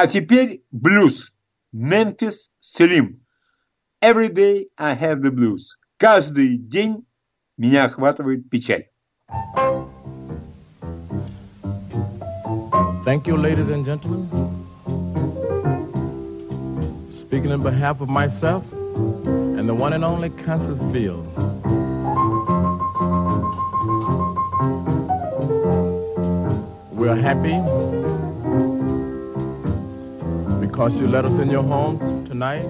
А теперь блюз. Memphis Slim. Every day I have the blues. Каждый день меня охватывает печаль. Thank you, ladies and gentlemen. Speaking on behalf of myself and the one and only Kansas Field. We're happy because you let us in your home tonight.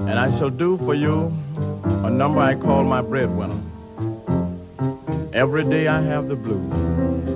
And I shall do for you a number I call my breadwinner. Every day I have the blues.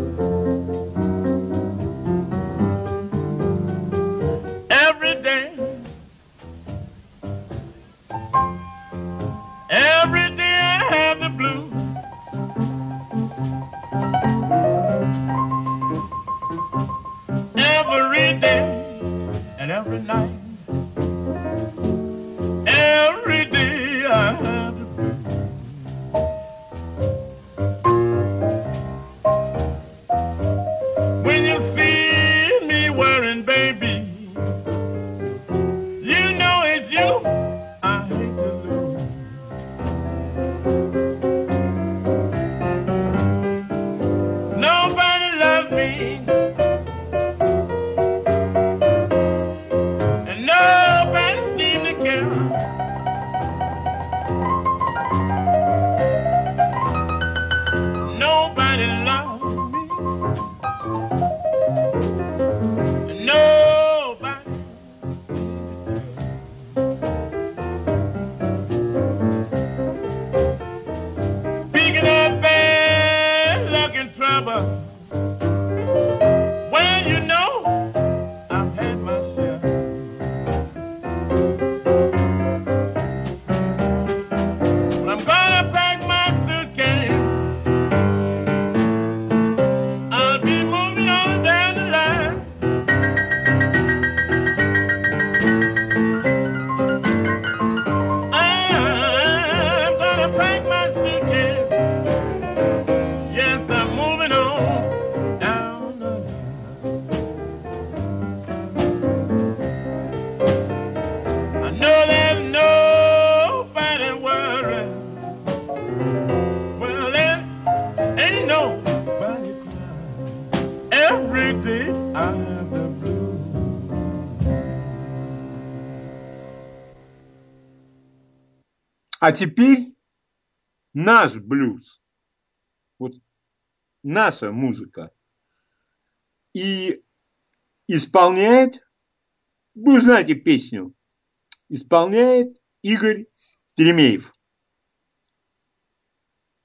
А теперь наш блюз. Вот наша музыка. И исполняет, вы знаете песню, исполняет Игорь Теремеев.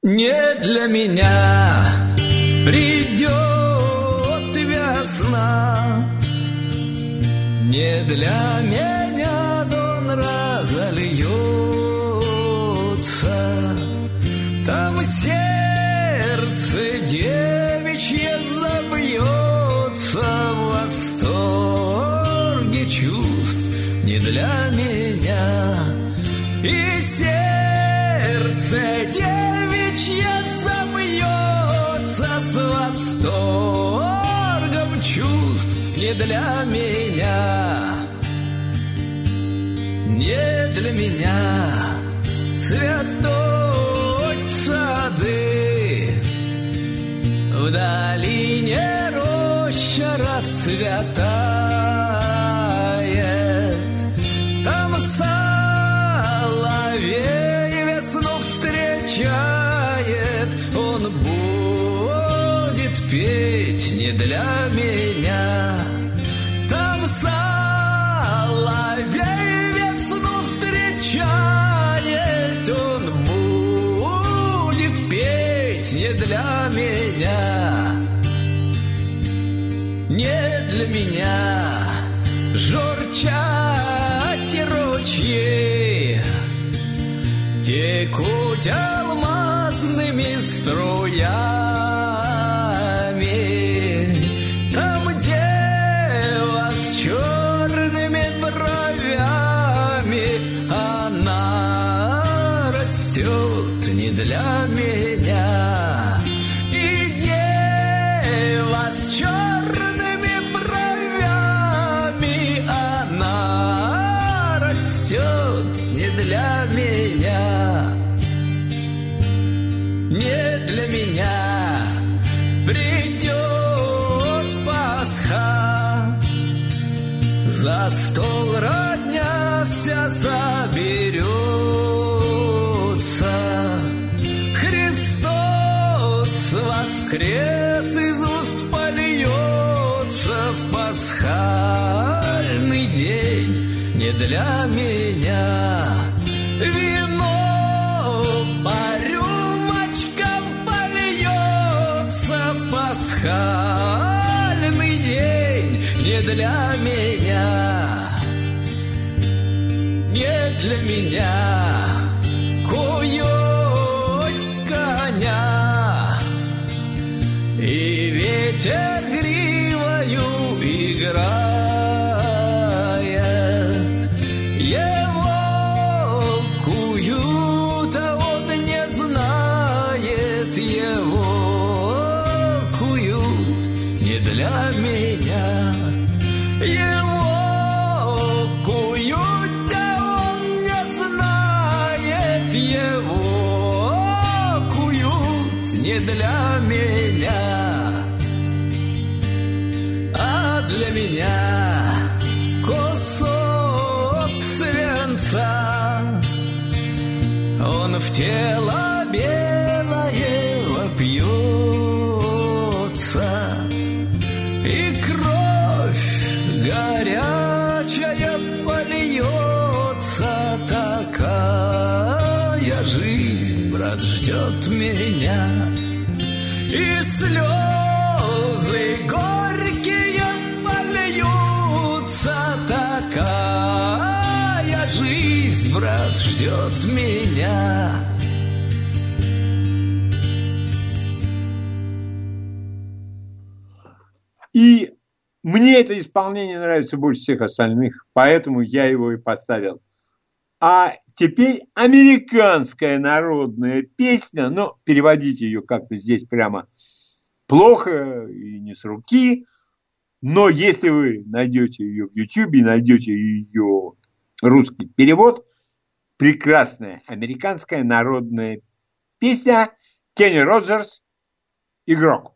Не для меня придет весна, не для меня не для меня. Не для меня. Цветов сады. В долине роща расцветает не для меня журчать ручьи, текут алмазными струями. Мне это исполнение нравится больше всех остальных, поэтому я его и поставил. А теперь американская народная песня, но переводить ее как-то здесь прямо плохо и не с руки, но если вы найдете ее в YouTube, найдете ее русский перевод, прекрасная американская народная песня Кенни Роджерс «Игрок».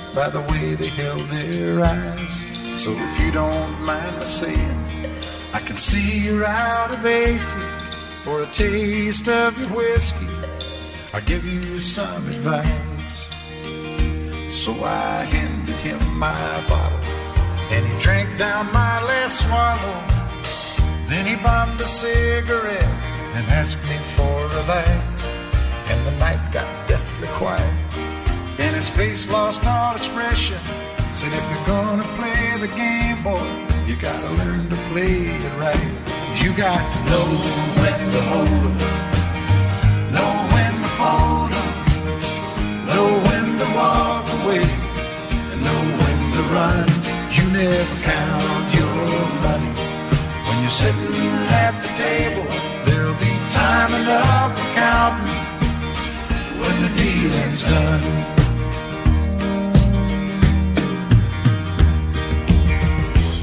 by the way they held their eyes. So if you don't mind my saying, I can see you're out of aces for a taste of your whiskey. I'll give you some advice. So I handed him my bottle, and he drank down my last swallow. Then he bummed a cigarette and asked me for a light. And the night got deathly quiet, his face lost all expression. Said, if you're gonna play the game, boy, you gotta learn to play it right. You got to know when to hold know when to fold 'em, know when to walk away, and know when to run. You never count your money when you're sitting at the table. There'll be time enough for counting when the dealing's done.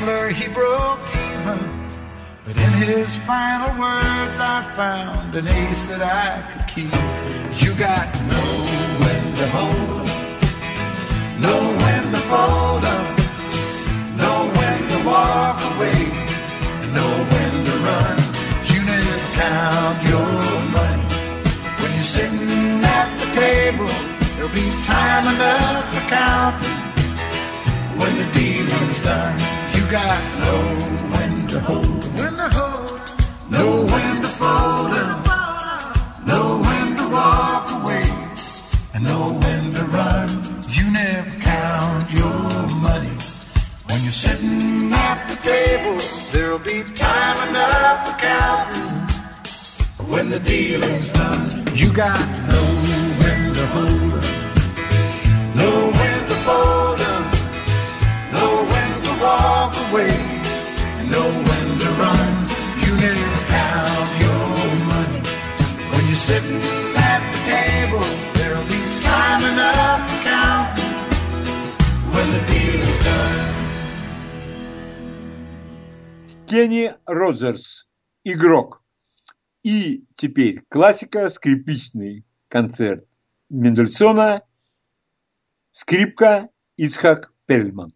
gambler he broke even. But in his final words, I found an ace that I could keep. You got to know when to hold 'em, know when to fold 'em, know when to walk away, and know when to run. You never count your money when you're sitting at the table. There'll be time enough for counting when the dealing's done. You got know when to hold, when to hold, know when to fold them, know when to walk away, and know when to run. You never count your money when you're sitting at the table. There'll be time enough for counting when the dealing's done. You got know when to hold away, know when to run. You never count your money when you're sitting at the table. There'll be time enough for counting when the dealing's done. Кенни Роджерс, игрок. И теперь классика, скрипичный концерт Мендельсона, скрипка Исхак Перльман.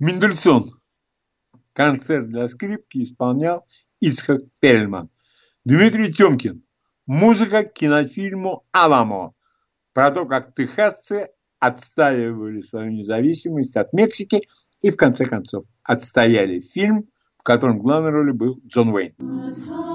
Мендельсон. Концерт для скрипки исполнял Исхак Перельман. Дмитрий Тёмкин. Музыка к кинофильму «Аламо» про то, как техасцы отстаивали свою независимость от Мексики и в конце концов отстояли фильм, в котором главной роли был Джон Уэйн.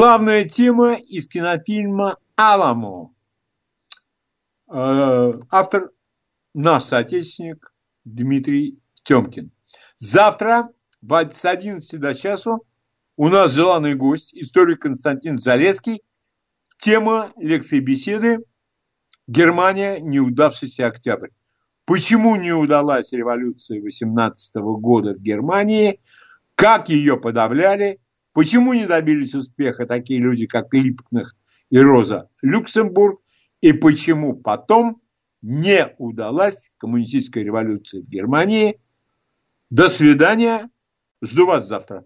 Главная тема из кинофильма «Аламо». Э, автор наш соотечественник Дмитрий Тёмкин. Завтра с 11 до часу у нас желанный гость, историк Константин Залеский. Тема лекции беседы «Германия. Неудавшийся октябрь». Почему не удалась революция 18 года в Германии, как ее подавляли – Почему не добились успеха такие люди, как Липкнехт и Роза Люксембург, и почему потом не удалась коммунистическая революция в Германии. До свидания. Жду вас завтра.